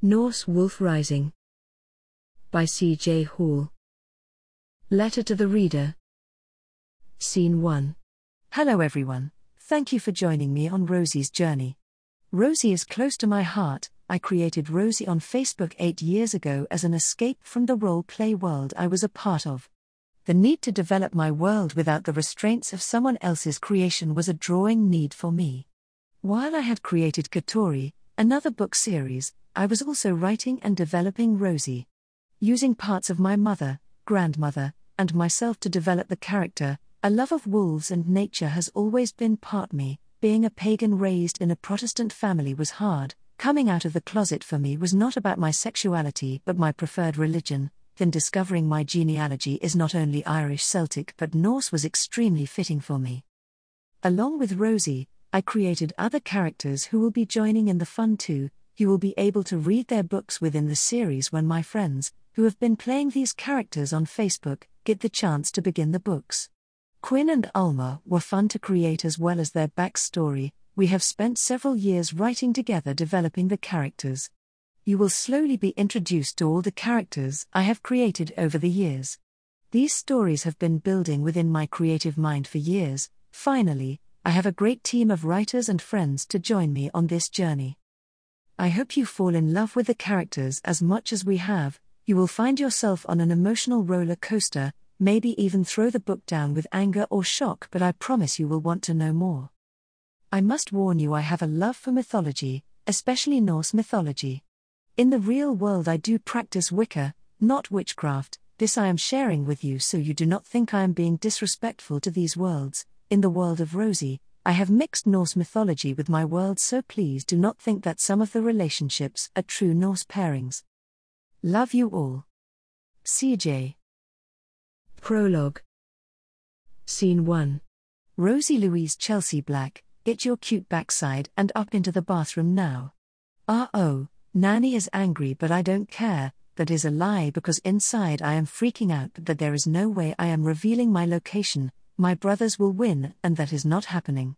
Norse Wolf Rising by C.J. Hall. Letter to the Reader. Scene 1. Hello, everyone. Thank you for joining me on Rosie's journey. Rosie is close to my heart. I created Rosie on Facebook eight years ago as an escape from the role play world I was a part of. The need to develop my world without the restraints of someone else's creation was a drawing need for me. While I had created Katori, another book series, I was also writing and developing Rosie. Using parts of my mother, grandmother, and myself to develop the character, a love of wolves and nature has always been part me. Being a pagan raised in a Protestant family was hard. Coming out of the closet for me was not about my sexuality but my preferred religion. Then discovering my genealogy is not only Irish Celtic but Norse was extremely fitting for me. Along with Rosie, I created other characters who will be joining in the fun too, you will be able to read their books within the series when my friends, who have been playing these characters on Facebook, get the chance to begin the books. Quinn and Alma were fun to create as well as their backstory. We have spent several years writing together developing the characters. You will slowly be introduced to all the characters I have created over the years. These stories have been building within my creative mind for years. Finally, I have a great team of writers and friends to join me on this journey. I hope you fall in love with the characters as much as we have. You will find yourself on an emotional roller coaster, maybe even throw the book down with anger or shock, but I promise you will want to know more. I must warn you, I have a love for mythology, especially Norse mythology. In the real world, I do practice Wicca, not witchcraft. This I am sharing with you so you do not think I am being disrespectful to these worlds. In the world of Rosie, I have mixed Norse mythology with my world, so please do not think that some of the relationships are true Norse pairings. Love you all. CJ. Prologue. Scene 1. Rosie Louise Chelsea Black, get your cute backside and up into the bathroom now. Ah oh, Nanny is angry, but I don't care. That is a lie because inside I am freaking out that there is no way I am revealing my location, my brothers will win, and that is not happening.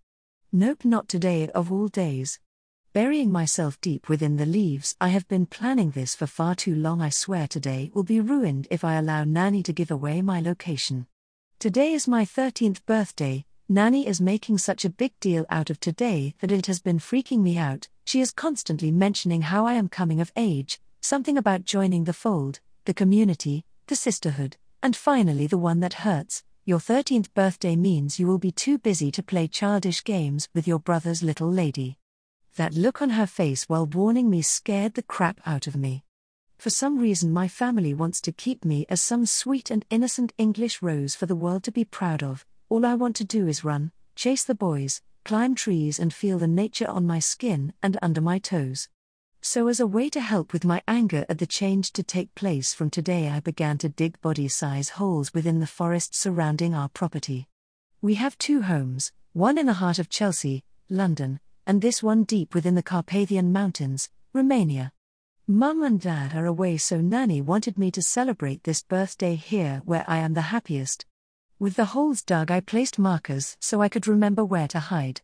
Nope, not today of all days. Burying myself deep within the leaves, I have been planning this for far too long. I swear today will be ruined if I allow Nanny to give away my location. Today is my 13th birthday. Nanny is making such a big deal out of today that it has been freaking me out. She is constantly mentioning how I am coming of age, something about joining the fold, the community, the sisterhood, and finally the one that hurts your 13th birthday means you will be too busy to play childish games with your brother's little lady. That look on her face while warning me scared the crap out of me. For some reason, my family wants to keep me as some sweet and innocent English rose for the world to be proud of. All I want to do is run, chase the boys, climb trees, and feel the nature on my skin and under my toes. So, as a way to help with my anger at the change to take place from today, I began to dig body size holes within the forest surrounding our property. We have two homes, one in the heart of Chelsea, London, and this one deep within the Carpathian Mountains, Romania. Mum and Dad are away, so Nanny wanted me to celebrate this birthday here where I am the happiest. With the holes dug, I placed markers so I could remember where to hide.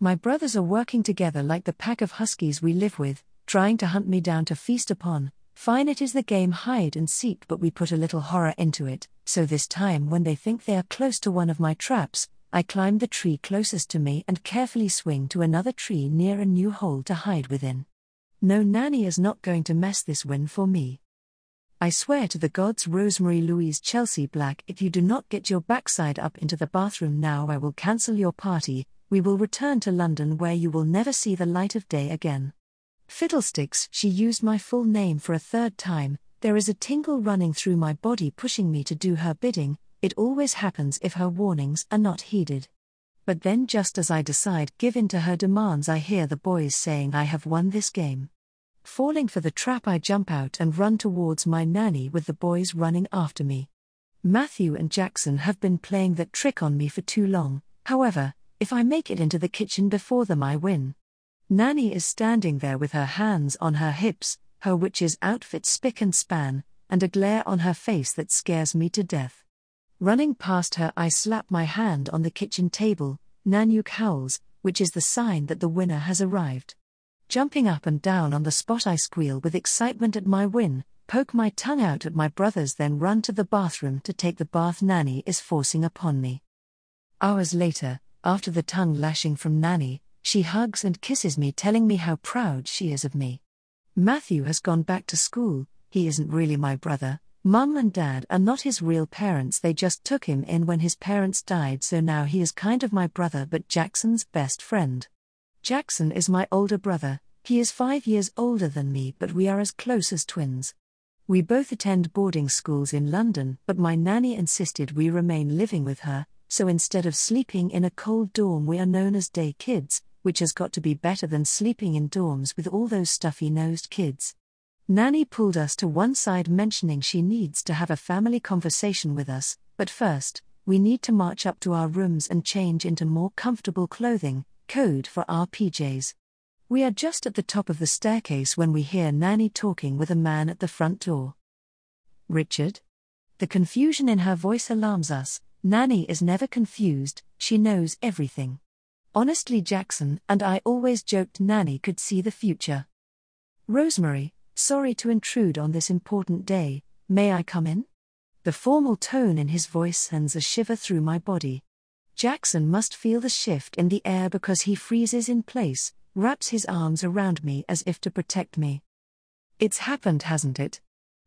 My brothers are working together like the pack of huskies we live with, trying to hunt me down to feast upon. Fine, it is the game hide and seek, but we put a little horror into it. So this time, when they think they are close to one of my traps, I climb the tree closest to me and carefully swing to another tree near a new hole to hide within. No, Nanny is not going to mess this win for me. I swear to the gods, Rosemary Louise Chelsea Black, if you do not get your backside up into the bathroom now, I will cancel your party. We will return to London where you will never see the light of day again. Fiddlesticks, she used my full name for a third time. There is a tingle running through my body pushing me to do her bidding. It always happens if her warnings are not heeded. But then, just as I decide give in to her demands, I hear the boys saying I have won this game. Falling for the trap, I jump out and run towards my nanny with the boys running after me. Matthew and Jackson have been playing that trick on me for too long, however, if I make it into the kitchen before them, I win. Nanny is standing there with her hands on her hips, her witch's outfit spick and span, and a glare on her face that scares me to death. Running past her, I slap my hand on the kitchen table. Nanyuk howls, which is the sign that the winner has arrived. Jumping up and down on the spot, I squeal with excitement at my win, poke my tongue out at my brothers, then run to the bathroom to take the bath Nanny is forcing upon me. Hours later, after the tongue lashing from Nanny, she hugs and kisses me, telling me how proud she is of me. Matthew has gone back to school, he isn't really my brother. Mum and dad are not his real parents, they just took him in when his parents died, so now he is kind of my brother but Jackson's best friend. Jackson is my older brother, he is five years older than me, but we are as close as twins. We both attend boarding schools in London, but my nanny insisted we remain living with her, so instead of sleeping in a cold dorm, we are known as day kids, which has got to be better than sleeping in dorms with all those stuffy nosed kids. Nanny pulled us to one side, mentioning she needs to have a family conversation with us, but first, we need to march up to our rooms and change into more comfortable clothing, code for our PJs. We are just at the top of the staircase when we hear Nanny talking with a man at the front door. Richard? The confusion in her voice alarms us. Nanny is never confused, she knows everything. Honestly, Jackson and I always joked Nanny could see the future. Rosemary, sorry to intrude on this important day, may I come in? The formal tone in his voice sends a shiver through my body. Jackson must feel the shift in the air because he freezes in place, wraps his arms around me as if to protect me. It's happened, hasn't it?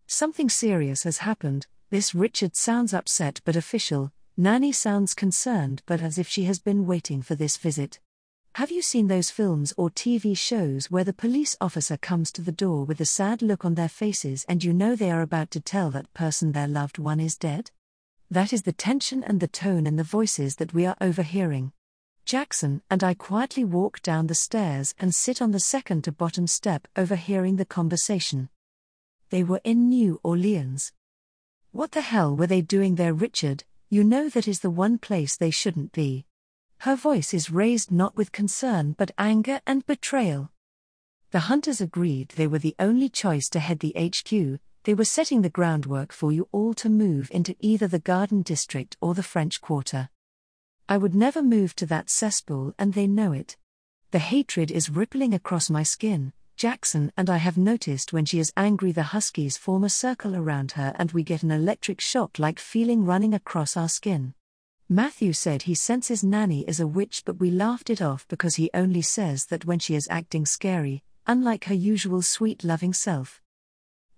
Something serious has happened. This Richard sounds upset but official, Nanny sounds concerned but as if she has been waiting for this visit. Have you seen those films or TV shows where the police officer comes to the door with a sad look on their faces and you know they are about to tell that person their loved one is dead? That is the tension and the tone and the voices that we are overhearing. Jackson and I quietly walk down the stairs and sit on the second to bottom step, overhearing the conversation. They were in New Orleans. What the hell were they doing there, Richard? You know that is the one place they shouldn't be. Her voice is raised not with concern but anger and betrayal. The hunters agreed they were the only choice to head the HQ, they were setting the groundwork for you all to move into either the Garden District or the French Quarter. I would never move to that cesspool, and they know it. The hatred is rippling across my skin, Jackson and I have noticed when she is angry, the huskies form a circle around her and we get an electric shock like feeling running across our skin. Matthew said he senses Nanny is a witch, but we laughed it off because he only says that when she is acting scary, unlike her usual sweet, loving self.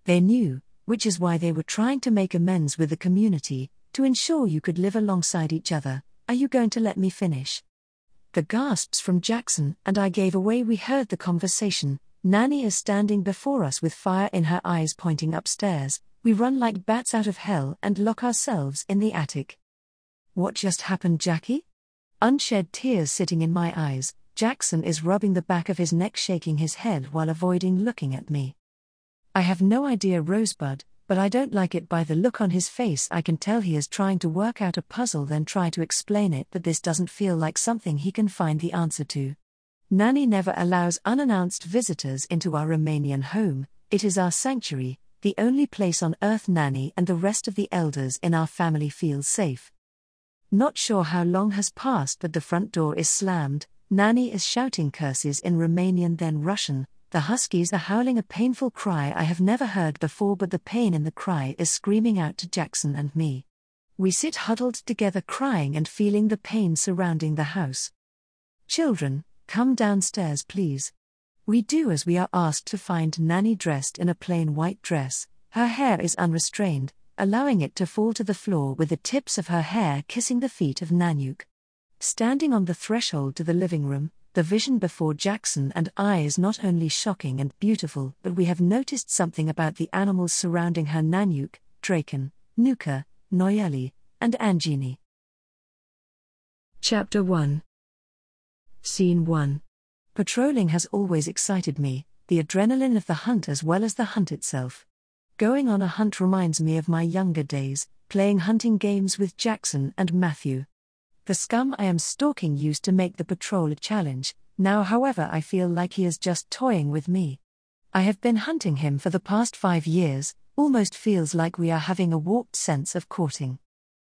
They knew, which is why they were trying to make amends with the community, to ensure you could live alongside each other. Are you going to let me finish? The gasps from Jackson and I gave away we heard the conversation, Nanny is standing before us with fire in her eyes pointing upstairs. We run like bats out of hell and lock ourselves in the attic. What just happened, Jackie? Unshed tears sitting in my eyes, Jackson is rubbing the back of his neck, shaking his head while avoiding looking at me. I have no idea, Rosebud, but I don't like it by the look on his face. I can tell he is trying to work out a puzzle, then try to explain it, but this doesn't feel like something he can find the answer to. Nanny never allows unannounced visitors into our Romanian home, it is our sanctuary, the only place on earth Nanny and the rest of the elders in our family feel safe. Not sure how long has passed, but the front door is slammed. Nanny is shouting curses in Romanian, then Russian. The huskies are howling a painful cry I have never heard before, but the pain in the cry is screaming out to Jackson and me. We sit huddled together, crying and feeling the pain surrounding the house. Children, Come downstairs, please. We do as we are asked to find Nanny dressed in a plain white dress. Her hair is unrestrained, allowing it to fall to the floor with the tips of her hair kissing the feet of Nanyuk. Standing on the threshold to the living room, the vision before Jackson and I is not only shocking and beautiful, but we have noticed something about the animals surrounding her Nanyuk, Draken, Nuka, Noyeli, and Angini. Chapter 1 Scene 1. Patrolling has always excited me, the adrenaline of the hunt as well as the hunt itself. Going on a hunt reminds me of my younger days, playing hunting games with Jackson and Matthew. The scum I am stalking used to make the patrol a challenge, now, however, I feel like he is just toying with me. I have been hunting him for the past five years, almost feels like we are having a warped sense of courting.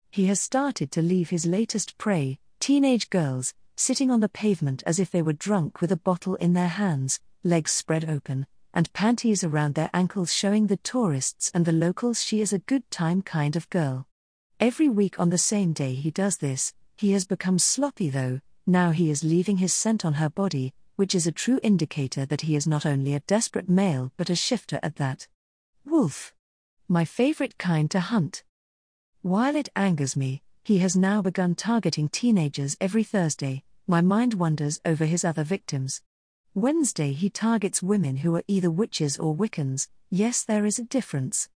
He has started to leave his latest prey, teenage girls, sitting on the pavement as if they were drunk with a bottle in their hands, legs spread open, and panties around their ankles showing the tourists and the locals she is a good time kind of girl. Every week on the same day he does this, he has become sloppy though, now he is leaving his scent on her body, which is a true indicator that he is not only a desperate male but a shifter at that. Wolf. My favorite kind to hunt. While it angers me, he has now begun targeting teenagers every Thursday, my mind wanders over his other victims. Wednesday he targets women who are either witches or Wiccans, yes, there is a difference.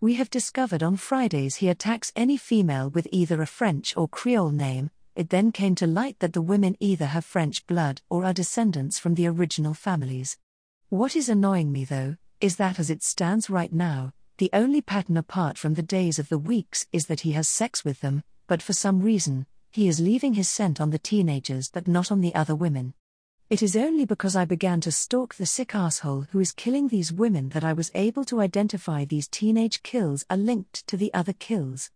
We have discovered on Fridays he attacks any female with either a French or Creole name, it then came to light that the women either have French blood or are descendants from the original families. What is annoying me though, is that as it stands right now, the only pattern apart from the days of the weeks is that he has sex with them, but for some reason, he is leaving his scent on the teenagers but not on the other women. It is only because I began to stalk the sick asshole who is killing these women that I was able to identify these teenage kills are linked to the other kills.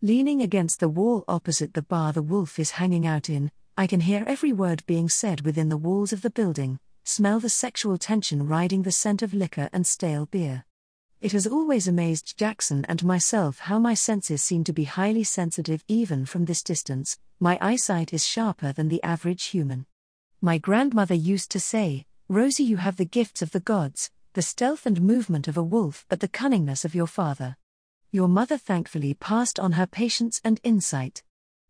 Leaning against the wall opposite the bar the wolf is hanging out in, I can hear every word being said within the walls of the building, smell the sexual tension riding the scent of liquor and stale beer. It has always amazed Jackson and myself how my senses seem to be highly sensitive even from this distance, my eyesight is sharper than the average human. My grandmother used to say, Rosie, you have the gifts of the gods, the stealth and movement of a wolf, but the cunningness of your father. Your mother thankfully passed on her patience and insight.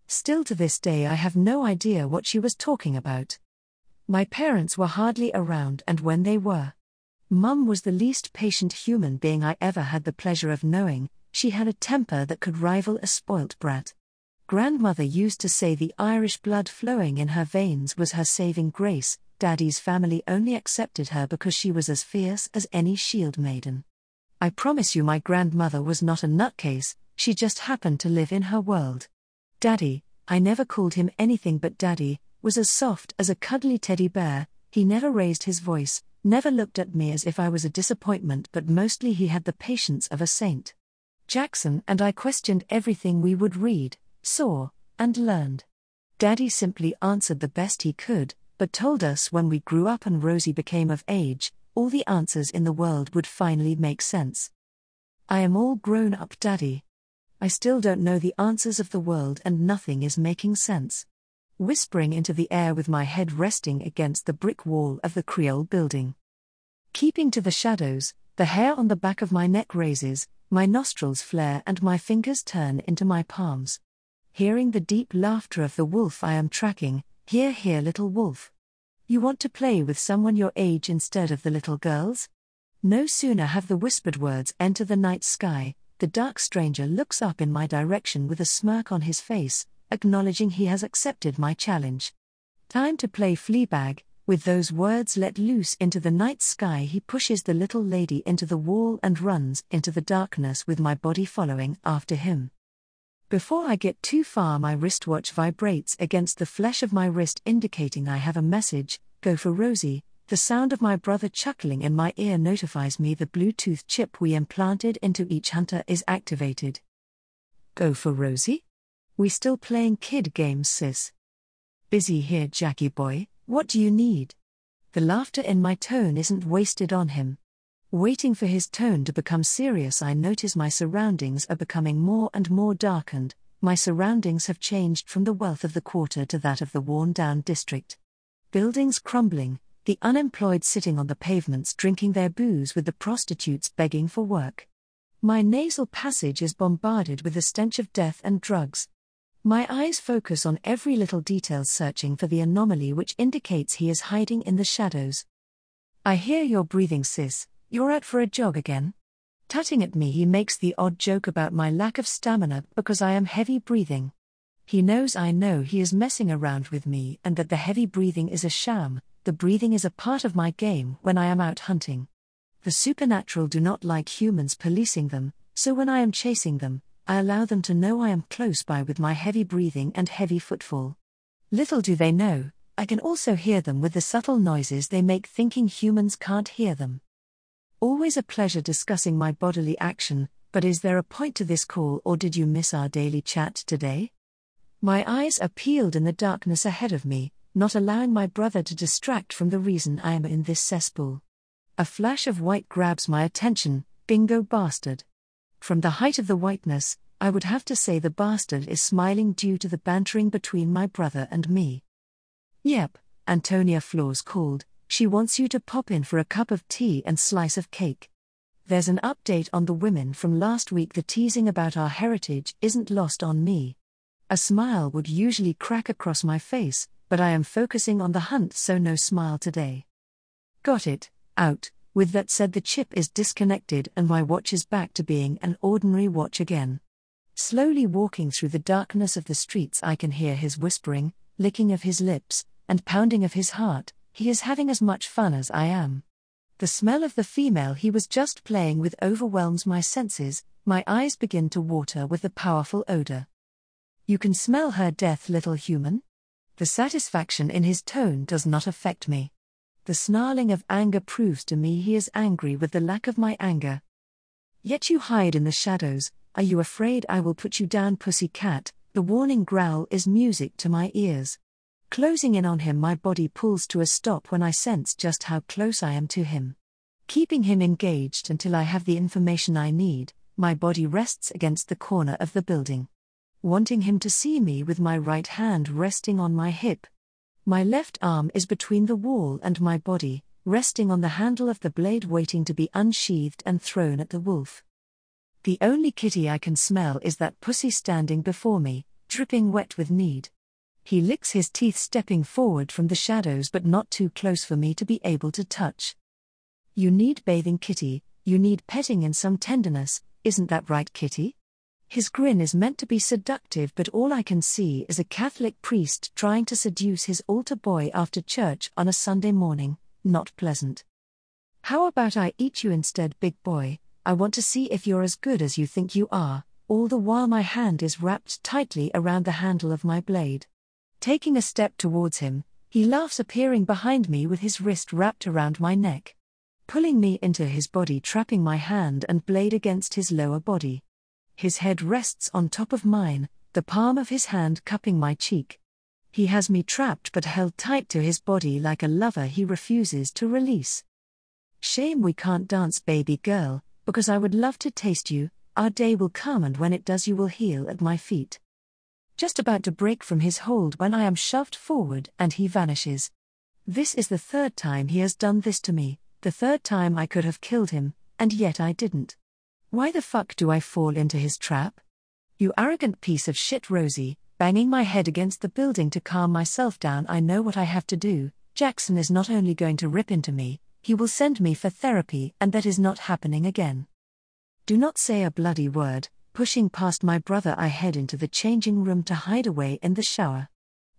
Still to this day, I have no idea what she was talking about. My parents were hardly around, and when they were, Mum was the least patient human being I ever had the pleasure of knowing, she had a temper that could rival a spoilt brat. Grandmother used to say the Irish blood flowing in her veins was her saving grace, Daddy's family only accepted her because she was as fierce as any shield maiden. I promise you, my grandmother was not a nutcase, she just happened to live in her world. Daddy, I never called him anything but Daddy, was as soft as a cuddly teddy bear, he never raised his voice, never looked at me as if I was a disappointment, but mostly he had the patience of a saint. Jackson and I questioned everything we would read, saw, and learned. Daddy simply answered the best he could, but told us when we grew up and Rosie became of age, all the answers in the world would finally make sense. I am all grown up, Daddy. I still don't know the answers of the world and nothing is making sense whispering into the air with my head resting against the brick wall of the Creole building. Keeping to the shadows, the hair on the back of my neck raises, my nostrils flare, and my fingers turn into my palms. Hearing the deep laughter of the wolf I am tracking, hear, hear, little wolf. You want to play with someone your age instead of the little girls? No sooner have the whispered words enter the night sky, the dark stranger looks up in my direction with a smirk on his face, acknowledging he has accepted my challenge. Time to play Fleabag. With those words let loose into the night sky, he pushes the little lady into the wall and runs into the darkness with my body following after him. Before I get too far, my wristwatch vibrates against the flesh of my wrist, indicating I have a message go for Rosie. The sound of my brother chuckling in my ear notifies me the Bluetooth chip we implanted into each hunter is activated. Go for Rosie? We still playing kid games, sis. Busy here, Jackie boy, what do you need? The laughter in my tone isn't wasted on him. Waiting for his tone to become serious, I notice my surroundings are becoming more and more darkened. My surroundings have changed from the wealth of the quarter to that of the worn down district. Buildings crumbling, the unemployed sitting on the pavements drinking their booze with the prostitutes begging for work. My nasal passage is bombarded with the stench of death and drugs. My eyes focus on every little detail, searching for the anomaly which indicates he is hiding in the shadows. I hear your breathing, sis. You're out for a jog again? Tutting at me, he makes the odd joke about my lack of stamina because I am heavy breathing. He knows I know he is messing around with me and that the heavy breathing is a sham, the breathing is a part of my game when I am out hunting. The supernatural do not like humans policing them, so when I am chasing them, I allow them to know I am close by with my heavy breathing and heavy footfall. Little do they know, I can also hear them with the subtle noises they make, thinking humans can't hear them. Always a pleasure discussing my bodily action, but is there a point to this call or did you miss our daily chat today? My eyes are peeled in the darkness ahead of me, not allowing my brother to distract from the reason I am in this cesspool. A flash of white grabs my attention, bingo bastard. From the height of the whiteness, I would have to say the bastard is smiling due to the bantering between my brother and me. Yep, Antonia Flaws called, she wants you to pop in for a cup of tea and slice of cake. There's an update on the women from last week. The teasing about our heritage isn't lost on me. A smile would usually crack across my face, but I am focusing on the hunt, so no smile today. Got it, out. With that said, the chip is disconnected and my watch is back to being an ordinary watch again. Slowly walking through the darkness of the streets, I can hear his whispering, licking of his lips, and pounding of his heart. He is having as much fun as I am. The smell of the female he was just playing with overwhelms my senses, my eyes begin to water with the powerful odor. You can smell her death, little human? The satisfaction in his tone does not affect me. The snarling of anger proves to me he is angry with the lack of my anger. Yet you hide in the shadows, are you afraid I will put you down, pussy cat? The warning growl is music to my ears. Closing in on him, my body pulls to a stop when I sense just how close I am to him. Keeping him engaged until I have the information I need, my body rests against the corner of the building. Wanting him to see me with my right hand resting on my hip. My left arm is between the wall and my body, resting on the handle of the blade, waiting to be unsheathed and thrown at the wolf. The only kitty I can smell is that pussy standing before me, dripping wet with need. He licks his teeth, stepping forward from the shadows, but not too close for me to be able to touch. You need bathing, Kitty, you need petting and some tenderness, isn't that right, Kitty? His grin is meant to be seductive, but all I can see is a Catholic priest trying to seduce his altar boy after church on a Sunday morning, not pleasant. How about I eat you instead, big boy? I want to see if you're as good as you think you are, all the while my hand is wrapped tightly around the handle of my blade. Taking a step towards him, he laughs, appearing behind me with his wrist wrapped around my neck. Pulling me into his body, trapping my hand and blade against his lower body. His head rests on top of mine, the palm of his hand cupping my cheek. He has me trapped but held tight to his body like a lover he refuses to release. Shame we can't dance, baby girl, because I would love to taste you. Our day will come, and when it does, you will heal at my feet just about to break from his hold when I am shoved forward and he vanishes. This is the third time he has done this to me, the third time I could have killed him, and yet I didn't. Why the fuck do I fall into his trap? You arrogant piece of shit, Rosie, banging my head against the building to calm myself down. I know what I have to do. Jackson is not only going to rip into me, he will send me for therapy, and that is not happening again. Do not say a bloody word, Pushing past my brother, I head into the changing room to hide away in the shower.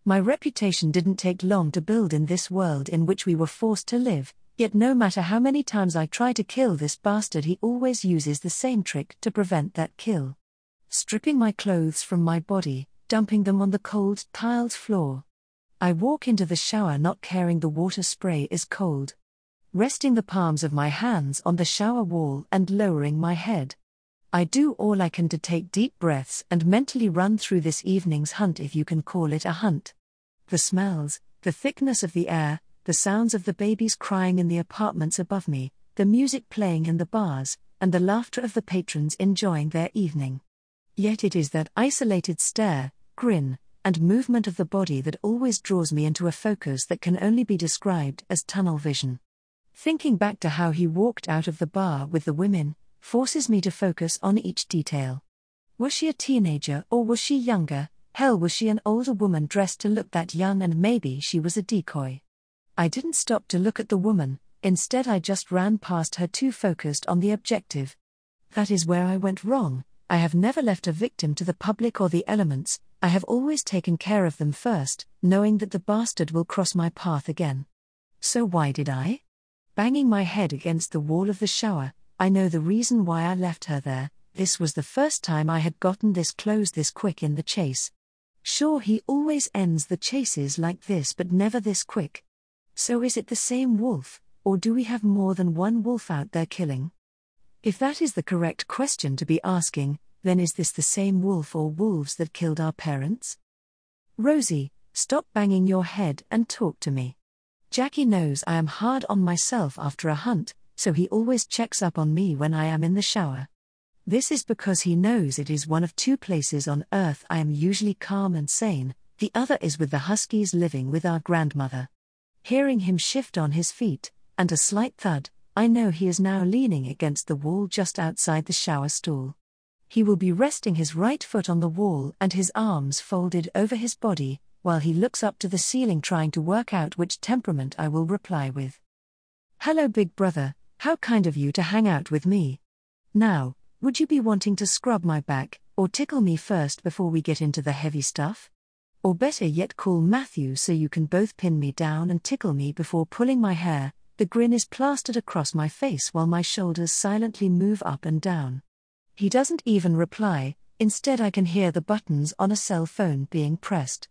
My reputation didn't take long to build in this world in which we were forced to live, yet, no matter how many times I try to kill this bastard, he always uses the same trick to prevent that kill. Stripping my clothes from my body, dumping them on the cold, tiled floor. I walk into the shower not caring the water spray is cold. Resting the palms of my hands on the shower wall and lowering my head. I do all I can to take deep breaths and mentally run through this evening's hunt, if you can call it a hunt. The smells, the thickness of the air, the sounds of the babies crying in the apartments above me, the music playing in the bars, and the laughter of the patrons enjoying their evening. Yet it is that isolated stare, grin, and movement of the body that always draws me into a focus that can only be described as tunnel vision. Thinking back to how he walked out of the bar with the women, forces me to focus on each detail. Was she a teenager or was she younger? Hell, was she an older woman dressed to look that young and maybe she was a decoy? I didn't stop to look at the woman, instead, I just ran past her too focused on the objective. That is where I went wrong. I have never left a victim to the public or the elements, I have always taken care of them first, knowing that the bastard will cross my path again. So why did I? Banging my head against the wall of the shower, I know the reason why I left her there, this was the first time I had gotten this close this quick in the chase. Sure, he always ends the chases like this, but never this quick. So is it the same wolf, or do we have more than one wolf out there killing? If that is the correct question to be asking, then is this the same wolf or wolves that killed our parents? Rosie, stop banging your head and talk to me. Jackie knows I am hard on myself after a hunt, so he always checks up on me when I am in the shower. This is because he knows it is one of two places on earth I am usually calm and sane, the other is with the Huskies living with our grandmother. Hearing him shift on his feet, and a slight thud, I know he is now leaning against the wall just outside the shower stall. He will be resting his right foot on the wall and his arms folded over his body, while he looks up to the ceiling trying to work out which temperament I will reply with. Hello, big brother, how kind of you to hang out with me. Now, would you be wanting to scrub my back, or tickle me first before we get into the heavy stuff? Or better yet, call Matthew so you can both pin me down and tickle me before pulling my hair. The grin is plastered across my face while my shoulders silently move up and down. He doesn't even reply, instead, I can hear the buttons on a cell phone being pressed.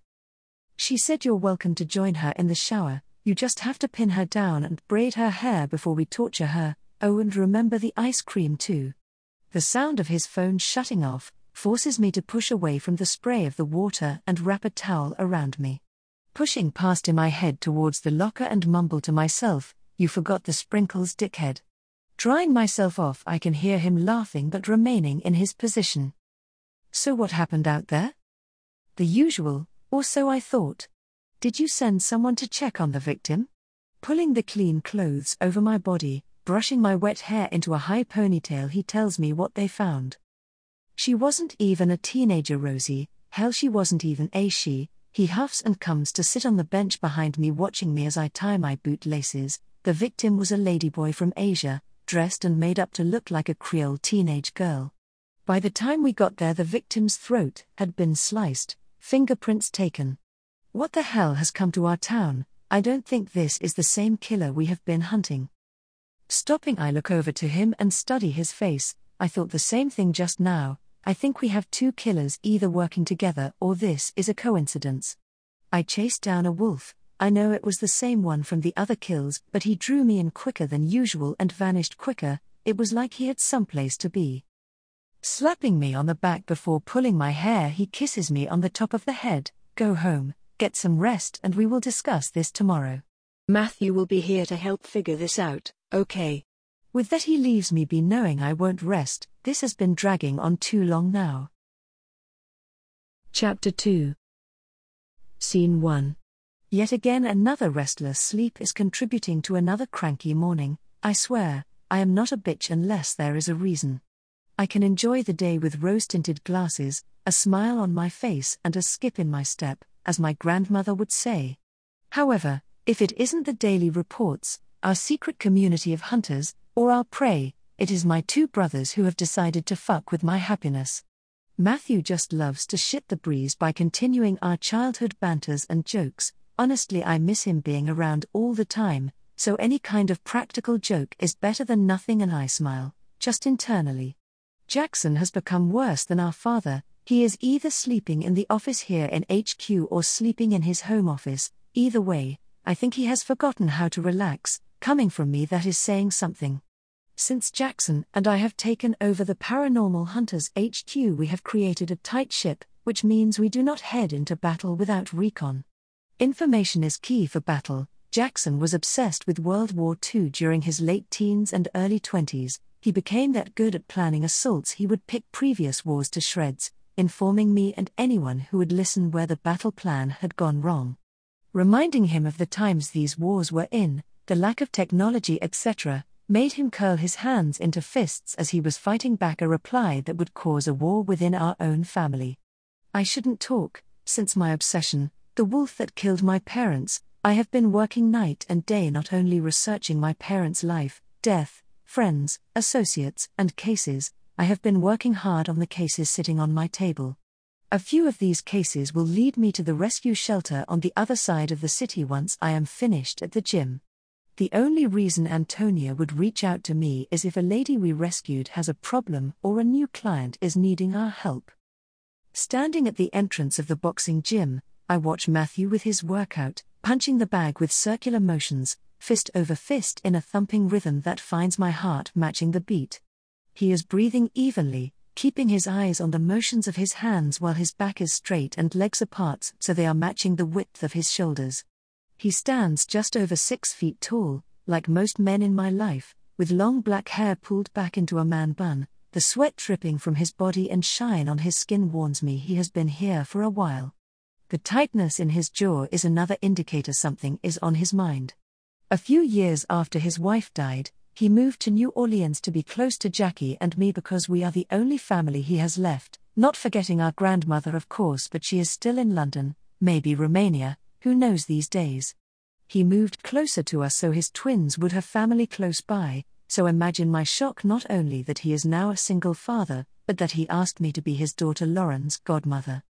She said you're welcome to join her in the shower, you just have to pin her down and braid her hair before we torture her. Oh, and remember the ice cream too. The sound of his phone shutting off forces me to push away from the spray of the water and wrap a towel around me. Pushing past him, I head towards the locker and mumble to myself, You forgot the sprinkles, dickhead. Drying myself off, I can hear him laughing but remaining in his position. So, what happened out there? The usual, or so I thought. Did you send someone to check on the victim? Pulling the clean clothes over my body, brushing my wet hair into a high ponytail, he tells me what they found. She wasn't even a teenager, Rosie, hell, she wasn't even a she. He huffs and comes to sit on the bench behind me, watching me as I tie my boot laces. The victim was a ladyboy from Asia, dressed and made up to look like a Creole teenage girl. By the time we got there, the victim's throat had been sliced, Fingerprints taken. What the hell has come to our town? I don't think this is the same killer we have been hunting. Stopping, I look over to him and study his face. I thought the same thing just now. I think we have two killers either working together or this is a coincidence. I chased down a wolf. I know it was the same one from the other kills, but he drew me in quicker than usual and vanished quicker. It was like he had someplace to be. Slapping me on the back before pulling my hair, he kisses me on the top of the head. Go home, get some rest, and we will discuss this tomorrow. Matthew will be here to help figure this out, okay? With that, he leaves me be knowing I won't rest. This has been dragging on too long now. Chapter 2 Scene 1 Yet again, another restless sleep is contributing to another cranky morning. I swear, I am not a bitch unless there is a reason. I can enjoy the day with rose tinted glasses, a smile on my face, and a skip in my step, as my grandmother would say. However, if it isn't the daily reports, our secret community of hunters, or our prey, it is my two brothers who have decided to fuck with my happiness. Matthew just loves to shit the breeze by continuing our childhood banters and jokes. Honestly, I miss him being around all the time, so any kind of practical joke is better than nothing, and I smile, just internally. Jackson has become worse than our father, he is either sleeping in the office here in HQ or sleeping in his home office, either way, I think he has forgotten how to relax, coming from me that is saying something. Since Jackson and I have taken over the Paranormal Hunters HQ, we have created a tight ship, which means we do not head into battle without recon. Information is key for battle. Jackson was obsessed with World War II during his late teens and early 20s, he became that good at planning assaults he would pick previous wars to shreds, informing me and anyone who would listen where the battle plan had gone wrong. Reminding him of the times these wars were in, the lack of technology, etc., made him curl his hands into fists as he was fighting back a reply that would cause a war within our own family. I shouldn't talk, since my obsession, the wolf that killed my parents, I have been working night and day not only researching my parents' life, death, friends, associates, and cases, I have been working hard on the cases sitting on my table. A few of these cases will lead me to the rescue shelter on the other side of the city once I am finished at the gym. The only reason Antonia would reach out to me is if a lady we rescued has a problem or a new client is needing our help. Standing at the entrance of the boxing gym, I watch Matthew with his workout, punching the bag with circular motions, fist over fist in a thumping rhythm that finds my heart matching the beat. He is breathing evenly, keeping his eyes on the motions of his hands while his back is straight and legs apart so they are matching the width of his shoulders. He stands just over six feet tall, like most men in my life, with long black hair pulled back into a man bun, the sweat dripping from his body and shine on his skin warns me he has been here for a while. The tightness in his jaw is another indicator something is on his mind. A few years after his wife died, he moved to New Orleans to be close to Jackie and me because we are the only family he has left, not forgetting our grandmother, of course, but she is still in London, maybe Romania, who knows these days. He moved closer to us so his twins would have family close by, so imagine my shock not only that he is now a single father, but that he asked me to be his daughter Lauren's godmother.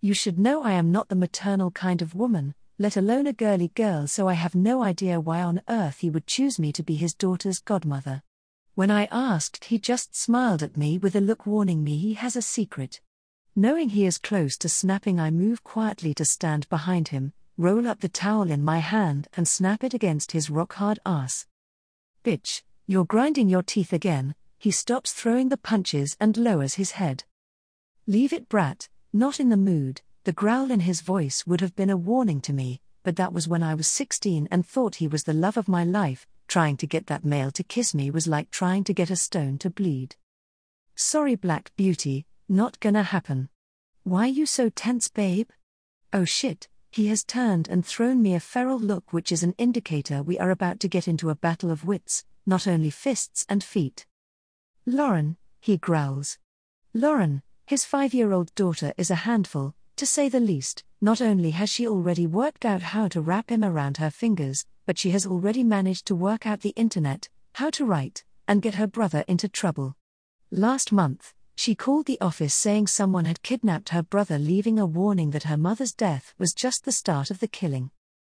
You should know I am not the maternal kind of woman, let alone a girly girl, so I have no idea why on earth he would choose me to be his daughter's godmother. When I asked, he just smiled at me with a look warning me he has a secret. Knowing he is close to snapping, I move quietly to stand behind him, roll up the towel in my hand, and snap it against his rock hard ass. Bitch, you're grinding your teeth again. He stops throwing the punches and lowers his head. Leave it, brat, not in the mood. The growl in his voice would have been a warning to me, but that was when I was 16 and thought he was the love of my life. Trying to get that male to kiss me was like trying to get a stone to bleed. Sorry, Black Beauty, not gonna happen. Why you so tense, babe? Oh shit, he has turned and thrown me a feral look, which is an indicator we are about to get into a battle of wits, not only fists and feet. Lauren, he growls. Lauren, his five year old daughter, is a handful, to say the least, not only has she already worked out how to wrap him around her fingers, but she has already managed to work out the internet, how to write, and get her brother into trouble. Last month, she called the office saying someone had kidnapped her brother, leaving a warning that her mother's death was just the start of the killing.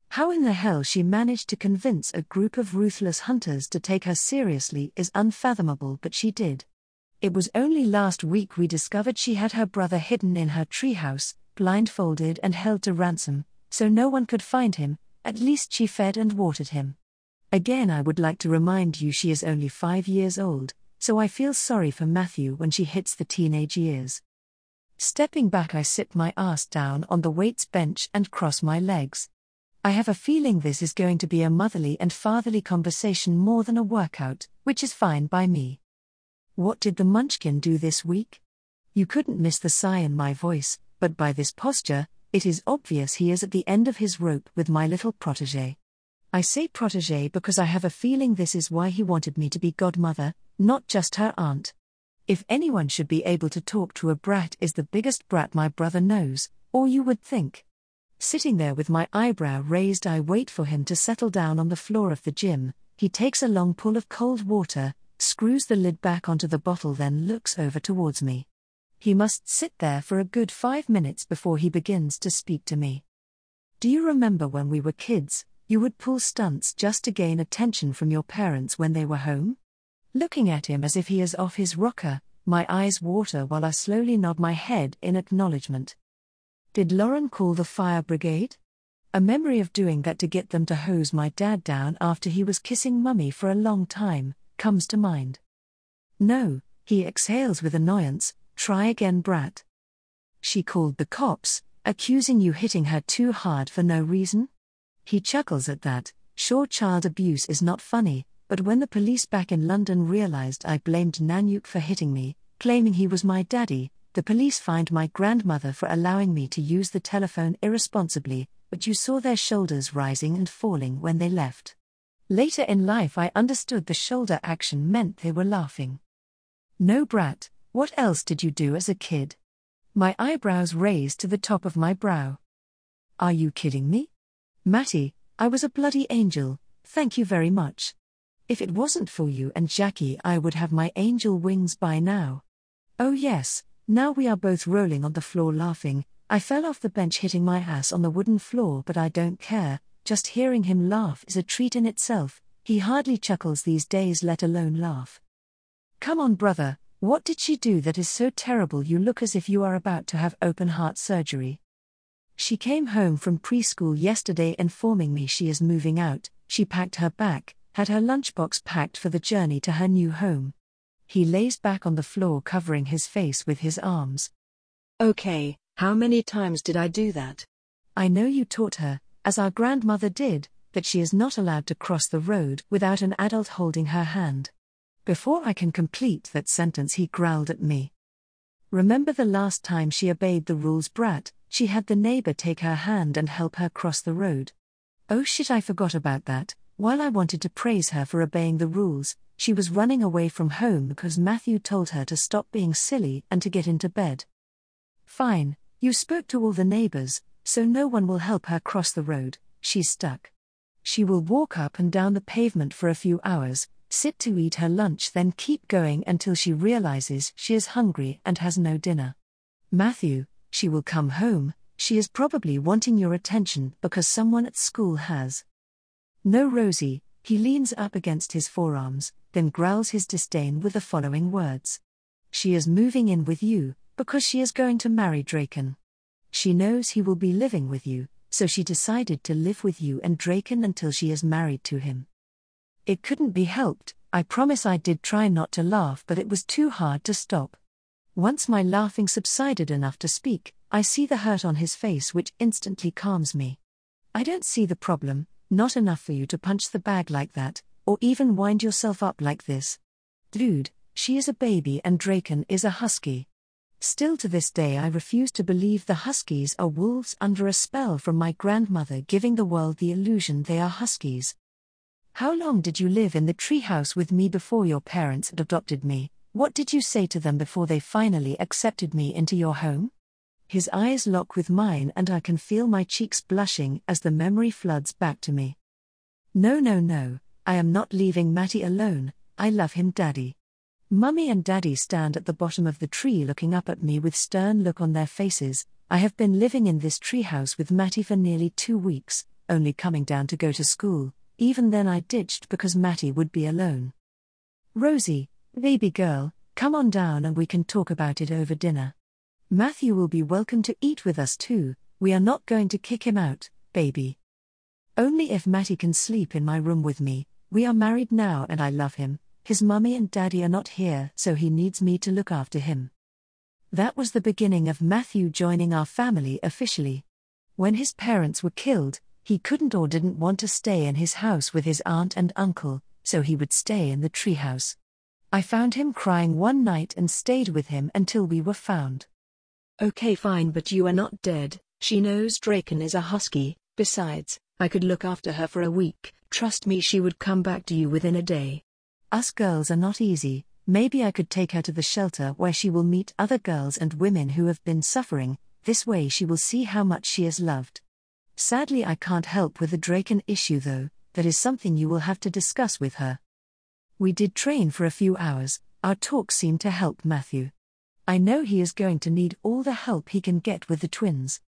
How in the hell she managed to convince a group of ruthless hunters to take her seriously is unfathomable, but she did. It was only last week we discovered she had her brother hidden in her treehouse, blindfolded and held to ransom, so no one could find him, at least she fed and watered him. Again, I would like to remind you she is only five years old, so I feel sorry for Matthew when she hits the teenage years. Stepping back, I sit my ass down on the weights bench and cross my legs. I have a feeling this is going to be a motherly and fatherly conversation more than a workout, which is fine by me. What did the munchkin do this week? You couldn't miss the sigh in my voice, but by this posture, it is obvious he is at the end of his rope with my little protege. I say protege because I have a feeling this is why he wanted me to be godmother, not just her aunt. If anyone should be able to talk to a brat is the biggest brat my brother knows, or you would think. Sitting there with my eyebrow raised, I wait for him to settle down on the floor of the gym. He takes a long pull of cold water, screws the lid back onto the bottle, then looks over towards me. He must sit there for a good five minutes before he begins to speak to me. Do you remember when we were kids, you would pull stunts just to gain attention from your parents when they were home? Looking at him as if he is off his rocker, my eyes water while I slowly nod my head in acknowledgement. Did Lauren call the fire brigade? A memory of doing that to get them to hose my dad down after he was kissing mummy for a long time comes to mind. No, he exhales with annoyance, Try again, brat. She called the cops, accusing you hitting her too hard for no reason? He chuckles at that. Sure, child abuse is not funny, but when the police back in London realized I blamed Nanyuk for hitting me, claiming he was my daddy, the police fined my grandmother for allowing me to use the telephone irresponsibly, but you saw their shoulders rising and falling when they left. Later in life, I understood the shoulder action meant they were laughing. No, brat, what else did you do as a kid? My eyebrows raised to the top of my brow. Are you kidding me? Matty, I was a bloody angel, thank you very much. If it wasn't for you and Jackie, I would have my angel wings by now. Oh, yes, now we are both rolling on the floor laughing. I fell off the bench hitting my ass on the wooden floor, but I don't care, just hearing him laugh is a treat in itself. He hardly chuckles these days, let alone laugh. Come on, brother, what did she do that is so terrible you look as if you are about to have open heart surgery? She came home from preschool yesterday informing me she is moving out. She packed her back, had her lunchbox packed for the journey to her new home. He lays back on the floor, covering his face with his arms. Okay, how many times did I do that? I know you taught her, as our grandmother did, that she is not allowed to cross the road without an adult holding her hand. Before I can complete that sentence, he growled at me. Remember the last time she obeyed the rules, brat? She had the neighbor take her hand and help her cross the road. Oh shit, I forgot about that. While I wanted to praise her for obeying the rules, she was running away from home because Matthew told her to stop being silly and to get into bed. Fine, you spoke to all the neighbors, so no one will help her cross the road, she's stuck. She will walk up and down the pavement for a few hours, sit to eat her lunch, then keep going until she realizes she is hungry and has no dinner. Matthew, she will come home, she is probably wanting your attention because someone at school has. No, Rosie, he leans up against his forearms, then growls his disdain with the following words She is moving in with you, because she is going to marry Draken. She knows he will be living with you, so she decided to live with you and Draken until she is married to him. It couldn't be helped, I promise I did try not to laugh, but it was too hard to stop. Once my laughing subsided enough to speak, I see the hurt on his face, which instantly calms me. I don't see the problem, not enough for you to punch the bag like that, or even wind yourself up like this. Dude, she is a baby and Draken is a husky. Still to this day, I refuse to believe the huskies are wolves under a spell from my grandmother, giving the world the illusion they are huskies. How long did you live in the treehouse with me before your parents adopted me? What did you say to them before they finally accepted me into your home? His eyes lock with mine, and I can feel my cheeks blushing as the memory floods back to me. No, no, no, I am not leaving Matty alone, I love him, Daddy. Mummy and Daddy stand at the bottom of the tree looking up at me with stern look on their faces. I have been living in this treehouse with Matty for nearly two weeks, only coming down to go to school. Even then, I ditched because Matty would be alone. Rosie, baby girl, come on down and we can talk about it over dinner. Matthew will be welcome to eat with us too, we are not going to kick him out, baby. Only if Matty can sleep in my room with me, we are married now and I love him, his mummy and daddy are not here, so he needs me to look after him. That was the beginning of Matthew joining our family officially. When his parents were killed, he couldn't or didn't want to stay in his house with his aunt and uncle, so he would stay in the treehouse. I found him crying one night and stayed with him until we were found. Okay, fine, but you are not dead. She knows Draken is a husky. Besides, I could look after her for a week. Trust me, she would come back to you within a day. Us girls are not easy. Maybe I could take her to the shelter where she will meet other girls and women who have been suffering. This way, she will see how much she is loved. Sadly, I can't help with the Draken issue though, that is something you will have to discuss with her. We did train for a few hours, our talk seemed to help Matthew. I know he is going to need all the help he can get with the twins.